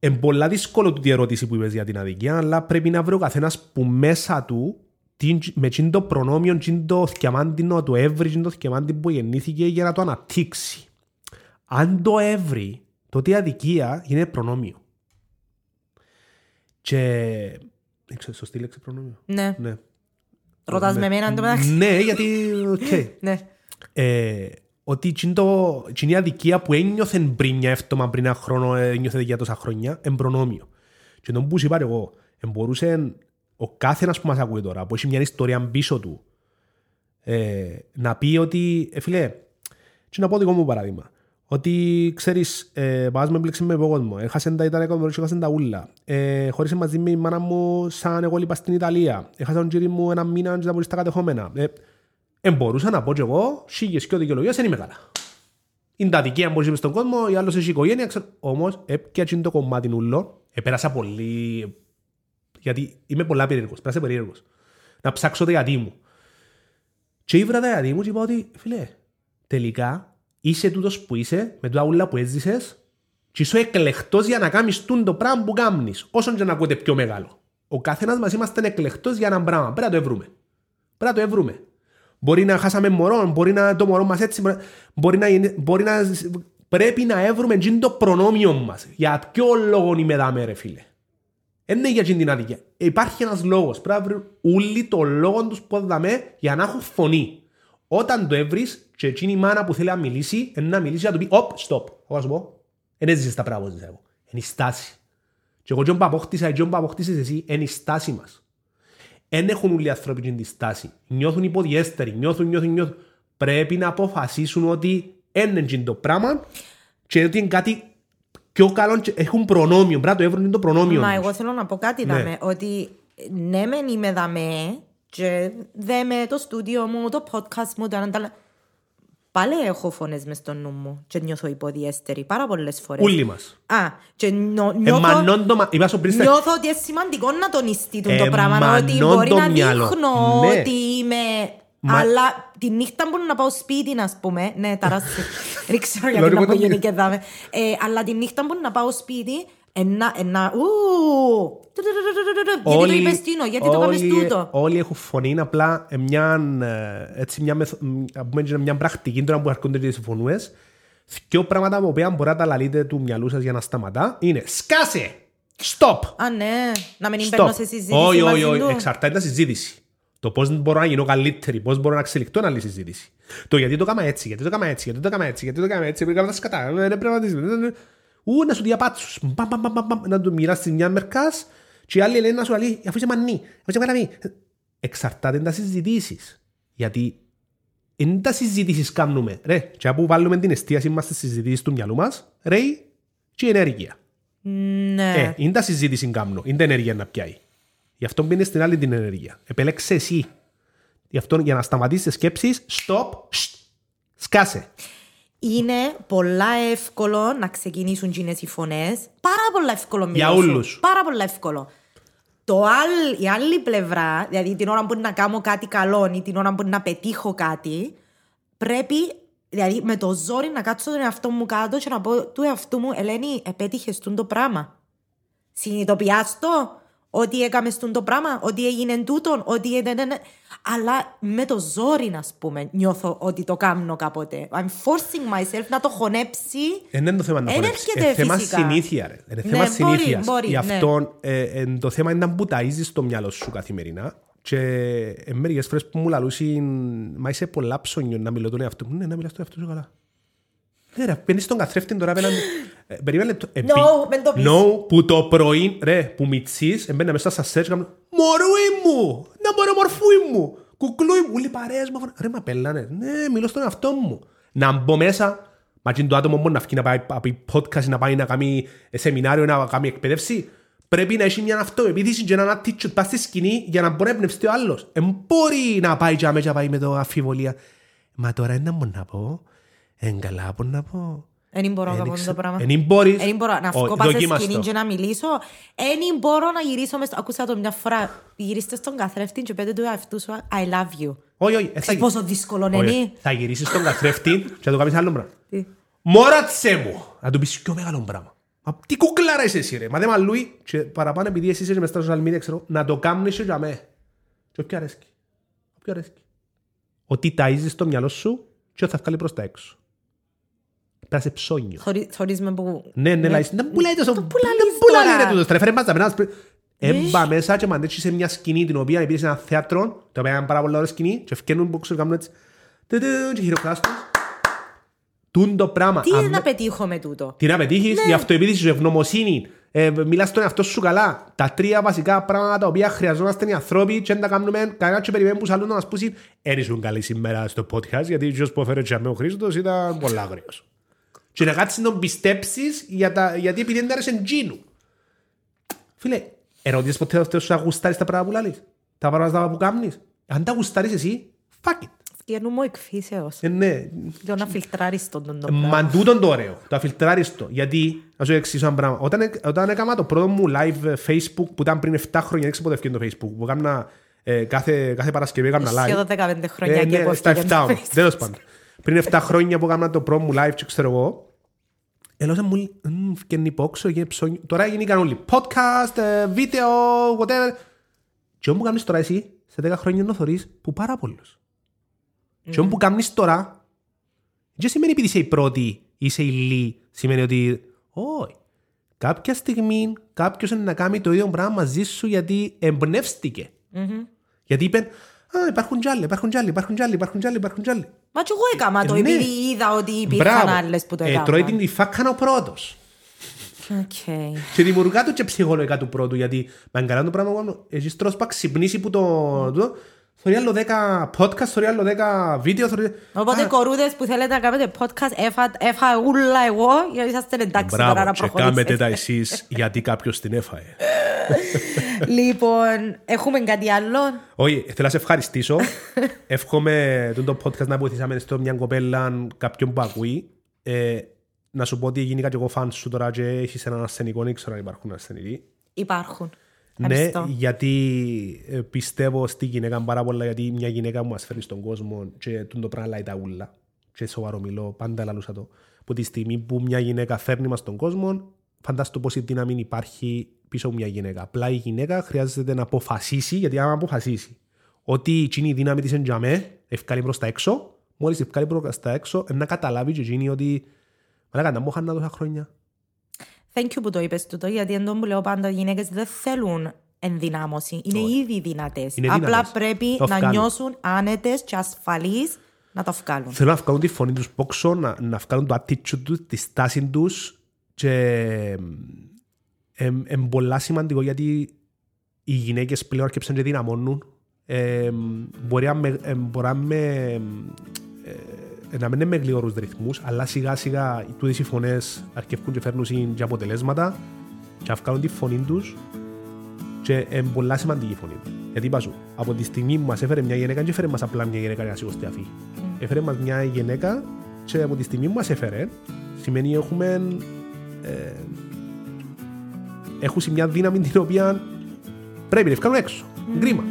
Είναι πολλά δύσκολο τούτη η ερώτηση που είπες για την αδικία, αλλά πρέπει να βρει ο καθένας που μέσα του τι- με τσιν το προνόμιο, τσιν το θκιαμάντινο, το έβρι, τσιν το θκιαμάντι που γεννήθηκε για να το αναπτύξει. Αν το έβρι, τότε η αδικία είναι προνόμιο. Και... Δεν ξέρω, σωστή λέξη προνόμιο; Ναι. Ναι. Ρωτάς με εμένα εν τω μεταξύ. Ναι, γιατί... οκ. *laughs* Ναι. Ε, ότι τσιν το, τσιν η αδικία που ένιωθε πριν μια εύτομα πριν ένα χρόνο, ε, ένιωθε για τόσα χρόνια, εν προνόμιο. Και τον που σου είπα εγώ, εμπορούσε ο κάθε ένας που μας ακούει τώρα, που έχει μια ιστορία πίσω του, ε, να πει ότι, ε, φίλε, και να πω δικό μου παράδειγμα, ότι ξέρεις, ε, πας με μπλέξεις με κόσμο, έχασε τα Ιταλικά μου, έχασε τα ούλα, ε, χωρίσε μαζί με η μάνα μου σαν εγώ λείπα στην Ιταλία, έχασα τον κύριο μου ένα μήνα και να μπορεί στα κατεχόμενα. Ε, ε, μπορούσα να πω και εγώ, σίγες και ο δικαιολογίας, δεν είμαι καλά. Είναι τα δικαία που είσαι στον κόσμο, η άλλος έχει οικογένεια, ξέρω. Όμως, έπιαξε το κομμάτι νουλό, επέρασα πολύ, γιατί είμαι πολλά περίεργος, πέρασα περίεργος. Να ψάξω τα γιατί μου. Και ήβρα τα γιατί μου και είπα ότι, φίλε, τελικά είσαι τούτος που είσαι, με τα ούλα που έζησες, και είσαι εκλεκτός για να κάνεις τούν το πράγμα που κάνεις, όσον και να ακούτε πιο μεγάλο. Ο καθένας μας είμαστε εκλεκτός για ένα πράγμα. Πρέπει να το ευρούμε. Πρέπει να το ευρούμε. Μπορεί να χάσαμε μωρό, μπορεί να το μωρό μας έτσι, μπορεί- μπορεί να, είναι- μπορεί να, πρέπει να εύρουμε εκείνο το προνόμιο μας. Για ποιο λόγο είμαι δάμε ρε φίλε; Δεν είναι για εκείνη την αδικία. Υπάρχει ένας λόγος. Πρέπει να βρουν όλοι το λόγο τους που δαμε για να έχουν φωνή. Όταν το έβρεις και εκείνη η μάνα που θέλει να μιλήσει, είναι να μιλήσει να του πει «Οπ, stop». Εγώ να σου πω, δεν έζησες τα πράγματα που ζεις εγώ. Είναι η στάση. Και εγώ τζον που απόκτησα, τζον που απόκτησες εσύ, είναι η στάση μας. Δεν έχουν όλοι οι άνθρωποι την τη στάση. Νιώθουν υποδιέστεροι, νιώθουν, νιώθουν, νιώθουν. Πρέπει να αποφασίσουν ότι είναι εκείνο το πράγμα και ότι είναι κάτι πιο καλό και έχουν προνόμιο. Πρέπει να το έβρουν το προνόμιο. Μα τους. εγώ θέλω να πω κάτι Ναι. δαμε, ότι ναι μεν είμαι δαμέ και δέμε το στούντιο μου, το podcast μου, το ένα τα άλλα. Πάλι έχω φωνές μες στο νου μου και νιώθω υποδιέστερη πάρα πολλές φορές. Όλοι μας. Α, και νιώ- νιώθω, Εμμανών το μα- είπα σου πριν στα- νιώθω ότι είναι σημαντικό να τονιστεί το Εμμανών πράγμα, ότι μπορεί το να μυαλό. δείχνω Ναι. ότι είμαι... Μα- Αλλά τη νύχτα μπορώ να πάω σπίτι, να πούμε. Ναι, ταράσει. *laughs* Δεν ξέρω γιατί Λέω, να εγώ πω το- γενικεδάμε. Ε, αλλά τη νύχτα μπορώ να πάω σπίτι, ένα, ένα, ου, γιατί το Όλοι- είπες τίνο, γιατί το είπες όλοι- τούτο. Όλοι έχουν φωνή, είναι απλά ε, μια, ε, έτσι, μια, μεθ- μ, να πούμε, μια πρακτική τώρα που αρκούνται τις φωνούες. Δυο πράγματα που οποία μπορεί να τα λαλείτε του μυαλού σας για να σταματά είναι σκάσε, stop, Α, ναι. Να μην stop. μπαίνω σε συζήτηση Όχι, όχι, μαζί όχι, του. εξαρτάται τα συζήτηση. Το πώς μπορώ να γίνω καλύτερη, πώς μπορώ να εξελιχθώ είναι άλλη συζήτηση. Το γιατί το έκανα έτσι, γιατί το έκανα έτσι, γιατί το έκανα έτσι, γιατί το έκανα έτσι, πρέπει να τα σκατά, ε, πρέπει να τα Ού, να σου διαπάτσους, μπαμ, μπαμ, μπαμ, μπαμ, μπαμ, να του μιλάς στην μια μερκάς και οι άλλοι λένε να σου λέει, αφού είσαι μανί, αφού είσαι μανί. Εξαρτάται τα συζητήσεις. Γιατί είναι τα συζητήσεις κάνουμε. Ρε, και από που βάλουμε την εστίαση μας στις συζητήσεις του μυαλού μας, ρε, και η ενέργεια. Ναι. Ε, είναι τα συζήτηση κάνουμε, είναι τα ενέργεια να πιάει. Γι' αυτό μπαίνει στην άλλη την ενέργεια. Επέλεξε εσύ. Γι' αυτό για να σταματήσεις τις σκέψεις, stop, shh, σκάσε. Είναι πολλά εύκολο να ξεκινήσουν τζίνες οι φωνές. Πάρα πολλά εύκολο Για μιλώ σου. όλους. Πάρα πολλά εύκολο. Το άλλ, η άλλη πλευρά, δηλαδή την ώρα που είναι να κάνω κάτι καλό ή την ώρα που είναι να πετύχω κάτι, πρέπει δηλαδή με το ζόρι να κάτσω τον εαυτό μου κάτω και να πω του εαυτού μου, Ελένη, επέτυχες τούν το πράγμα. Συνειδητοποιάς το ότι έκαμες στον το πράγμα, ότι έγινε τούτον, ότι έγινε... Αλλά με το ζόρι, να πούμε, νιώθω ότι το κάνω κάποτε. I'm forcing myself να το χωνέψει. Ε, Δεν είναι το θέμα να Εν χωνέψεις. έρχεται Είναι θέμα φυσικά. συνήθεια, ρε. Είναι Ναι, θέμα μπορεί, συνήθειας. μπορεί, Γι' ναι. αυτό ε, ε, το θέμα είναι να μπουταΐζεις το μυαλό σου καθημερινά και ε, μερικές φορές που μου λαλούσαν «Μα είσαι πολλά ψώνιο να μιλώ τον εαυτό μου». Ναι, να μιλάς τον εαυτό σου καλά. Ναι ρε, παίρνεις στον καθρέφτη τώρα απέναντι. Ε, Περίμενε λεπτό. Ε, No, πι- μεν το πεις. No, που το πρωί, ρε, που μητσείς, εμπαίνα μέσα στα σέρτς και κάνω «Μωρούι μου, να μπορώ μορφούι μου, κουκλούι μου, όλοι οι παρέες μου». Ρε, μα πελάνε. Ναι, μιλώ στον εαυτό μου. Να μπω μέσα, μα και το άτομο μόνο να βγει να πάει να πει podcast, να πάει να κάνει σεμινάριο, να κάνει εκπαίδευση. Πρέπει να έχει μια αυτοεπίθεση και έναν attitude πας στη σκηνή για να μπορεί να εμπνευστεί ο άλλος. Ε, μπορεί να πάει και αμέσως να πάει με το αφιβολία. Μα τώρα είναι να μου να πω. Εν καλά που να πω. Δεν μπορώ να Εν κάνω εξε- το πράγμα. εν μπορείς. Δεν μπορώ να Όχι, βγω πάσα δοκίμας σκηνή το. και να μιλήσω. Δεν μπορώ να γυρίσω μες... Ακούσα το μια φορά. Γυρίστε στον καθρέφτη και πέντε του εαυτού σου I love you. Όχι, όχι. ε, θα Ξέρεις πόσο δύσκολο Όχι, είναι. Θα γυρίσεις στον καθρέφτη και θα του κάνεις άλλο πράγμα. Τι; Μόρατσε μου! Να του πεις πιο μεγάλο πράγμα. Μα τι κουκλάρα είσαι εσύ ρε. Μα δεν μαλλούει και παραπάνω επειδή εσύ είσαι μες στα social media ξέρω να το κάνεις και για μέ. Και όποιο αρέσκει. Όποιο αρέσκει. Ότι ταΐζεις το μυαλό σου και θα βγάλει προς τα έξω. Πρέπει να είσαι ψώνιο. Χωρί- Χωρίς με που... Ναι, ναι, λάεις. Δεν πουλάει τόσο. Το πουλαλείς Δεν πουλάει τώρα. ρε τούτος. Τρέφερε μας τα πένας. Έμπα μέσα και μαντέψει σε μια σκηνή την οποία επειδή σε ένα θέατρο, το οποίο είναι πάρα πολύ ωραία σκηνή και ευκαινούν που ξέρω κάνουν έτσι. τουτου, Και χειροκράστος. Τούν το πράγμα. Τι Αν είναι με- να πετύχω με τούτο; τι να πετύχεις, η αυτοεπίθεση, η ευγνωμοσύνη, ε, μιλάς στον εαυτό σου καλά. Τα τρία βασικά πράγματα τα οποία χρειαζόμαστε οι άνθρωποι και δεν τα κάνουμε κανένας και περιμένουν που άλλους να μας πούσουν «Εν ήσουν καλή σήμερα στο podcast γιατί ποιος που έφερε και ο Χρήστος ήταν πολλά άγριος». Και να κάτσεις να τον πιστέψεις για τα, γιατί επειδή δεν άρεσε τζίνου. Φίλε, ερωτήσεις ποτέ αυτό σου να γουστάρεις τα πράγματα που λαλείς; Τα πράγματα που κάνεις; Αν τα γουστάρεις εσύ, fuck it. Σκένου μου εκφύσεως. Ε, ναι, Για να φιλτράρεις τον τον το πράγμα. Μα τούτον το ωραίο, το αφιλτράρεις το. Γιατί, να σου εξηγήσω ένα πράγμα. Όταν, έκ- όταν έκανα το πρώτο μου live ε, Facebook που ήταν πριν 7 χρόνια, δεν ξέρω πότε έφυγε το Facebook, που έκανα ε, κάθε, κάθε Παρασκευή έκανα live. Σχεδόν 15 χρόνια Ε, και ναι, που στα έφυγε 7 το όμως, Facebook. τέλος πάντων. Πριν 7 χρόνια που έκανα το πρώτο μου live και ξέρω εγώ, Ελώσα μου λέει, «Μμ, φκένει πόξο, γίνει ψώνιο. Τώρα γίνηκαν όλοι podcast, ε, βίντεο, whatever. Και όμως που κάνεις τώρα εσύ, σε 10 χρόνια να θωρείς που πάρα πολλούς. Και όμως που κάνεις τώρα, δεν σημαίνει επειδή είσαι η πρώτη, είσαι η λύ, σημαίνει ότι, όχι. Κάποια στιγμή κάποιος είναι να κάνει το ίδιο πράγμα μαζί σου γιατί εμπνεύστηκε. Γιατί είπε, α, υπάρχουν κι άλλοι, υπάρχουν κι άλλοι, υπάρχουν κι άλλοι, υπάρχουν κι άλλοι, υπάρχουν κι άλλοι. Μα και εγώ έκανα το Ε, ναι. επειδή είδα ότι υπήρχαν άλλες που το Ε, τρώει την έκαναν. τη φάκα ο πρώτος. Οκ. Και δημιουργά το και ψυχολογικά του πρώτου, γιατί με καλά το πράγμα μόνο, εσείς τρως πά ξυπνήσει που το... το θωρεί άλλο 10 podcast, θωρεί άλλο 10 βίντεο, θωρεί... Οπότε Α, κορούδες που θέλετε να κάνετε podcast έφα, έφα ούλα εγώ γιατί είσαστε εντάξει τώρα Μπράβο, να και κάμετε προχωρήσετε. τα εσείς γιατί κάποιος την έφαε. *laughs* λοιπόν, έχουμε κάτι άλλο; Όχι, θέλω να σε ευχαριστήσω. *laughs* Εύχομαι τον το podcast να βοηθήσαμε στο μια κοπέλα κάποιον που ακούει. Ε, να σου πω ότι γίνηκα και εγώ φαν σου τώρα και έχεις έναν ασθενικό, δεν ξέρω αν υπάρχουν ασθενικοί. Υπάρχουν. Ναι, Ευχαριστώ. γιατί ε, πιστεύω στη γυναίκα πάρα πολλά, γιατί μια γυναίκα μου μας φέρνει στον κόσμο και τον το πράγμα λέει τα ούλα. Και σοβαρό μιλώ, πάντα λαλούσα το. Που τη στιγμή που μια γυναίκα φέρνει μας στον κόσμο, φαντάστο πόση δύναμη υπάρχει πίσω από μια γυναίκα. Απλά η γυναίκα χρειάζεται να αποφασίσει, γιατί άμα αποφασίσει ότι εκείνη η δύναμη της είναι για μέ, ευκάλει προς τα έξω, μόλις ευκάλει προς τα έξω, να καταλάβει και εκείνη ότι Μαλάκα, να μου χάνα τόσα χρόνια. Thank you που το είπες τούτο, γιατί εν τω που λέω πάντα, οι γυναίκες δεν θέλουν ενδυνάμωση. Είναι Όχι. ήδη δυνατές. Είναι Απλά δυνατές. πρέπει Το να βγάλουν. νιώσουν άνετες και ασφαλείς να το βγάλουν. Θέλω να βγάλουν τη φωνή τους πόξο, να, να βγάλουν το attitude τους, τη στάση τους και είναι πολλά σημαντικό γιατί οι γυναίκες πλέον αρκεψαν και δυναμώνουν. Ε, μπορεί να με, ε, μπορεί να με, ε, να μην είναι με γλυόρους ρυθμούς, αλλά σιγά σιγά οι τούτες οι φωνές αρκεύκουν και φέρνουν συν και αποτελέσματα και να βγάλουν τη φωνή τους και είναι πολλά σημαντική η φωνή του. Γιατί είπα σου, από τη στιγμή που μας έφερε μια γυναίκα, δεν έφερε μας απλά μια γυναίκα για να σηκωστεί αφή. Έφερε μας μια γυναίκα και από τη στιγμή που μας έφερε, σημαίνει έχουμε ε, έχουν μια δύναμη την οποία πρέπει να βγάλουν έξω. Mm. Κρίμα.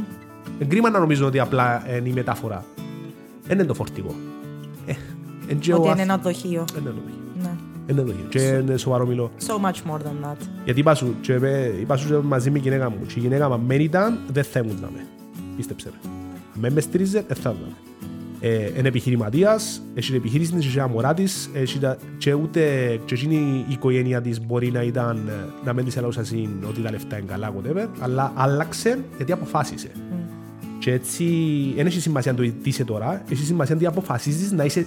Ε, Κρίμα να νομίζω ότι απλά είναι η μετάφορα. Δεν είναι το φορτηγό. Ε, εν και ο Ότι αθ- είναι ένα δοχείο. Ε, ναι, ναι, ναι. Ναι. Ε, ναι, ναι. Και είναι σοβαρό μιλώ. So much more than that. Γιατί είπα σου, και, με- είπα σου και μαζί με η γυναίκα μου. Και η γυναίκα μου, αν δεν ήταν, δεν θα ήμουν να με. Πίστεψε με. Αν δεν με στήριζε, δεν θα ήμουν. Ε, είναι επιχειρηματίας, έχει την επιχείρηση της, έχει τα μωρά της, έχει τα, και ούτε και εκείνη η οικογένεια της μπορεί να ήταν, ε, να μην της ελάουσα συν ότι τα λεφτά είναι καλά, whatever, αλλά άλλαξε γιατί αποφάσισε. Και έτσι, δεν έχει σημασία το τι είσαι τώρα, έχει σημασία τι αποφασίζεις να είσαι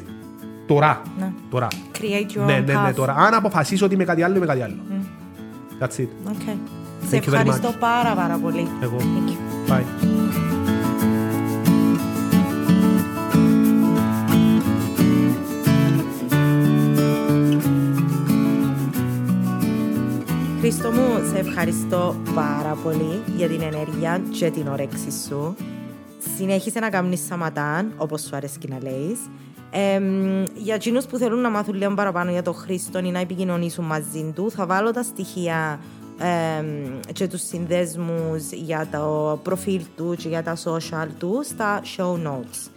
τώρα. Ναι. Τώρα. Create your Ναι, own ναι, ναι, path. τώρα. Αν αποφασίσω ότι είμαι κάτι άλλο, είμαι κάτι άλλο. That's it. Okay. Σε Thank you very ευχαριστώ much. πάρα πάρα πολύ. Εγώ. Thank you. Bye. Χρήστο μου, σε ευχαριστώ πάρα πολύ για την ενέργεια και την όρεξη σου. Συνέχισε να κάνεις σαματάν, όπως σου αρέσει να λέεις. Εμ, για εκείνους που θέλουν να μάθουν λίγο παραπάνω για τον Χρήστο ή να επικοινωνήσουν μαζί του, θα βάλω τα στοιχεία εμ, και τους συνδέσμους για το προφίλ τους και για τα social τους στα show notes.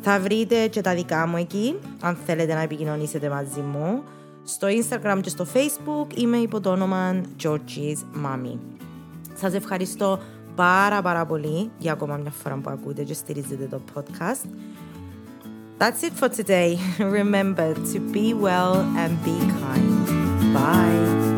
Θα βρείτε και τα δικά μου εκεί, αν θέλετε να επικοινωνήσετε μαζί μου. Στο Instagram και στο Facebook είμαι υπό το όνομα Georgie's Mommy. Σας ευχαριστώ πάρα πάρα πολύ για ακόμα μια φορά που ακούτε και στηρίζετε το podcast. That's it for today. *laughs* Remember to be well and be kind. Bye.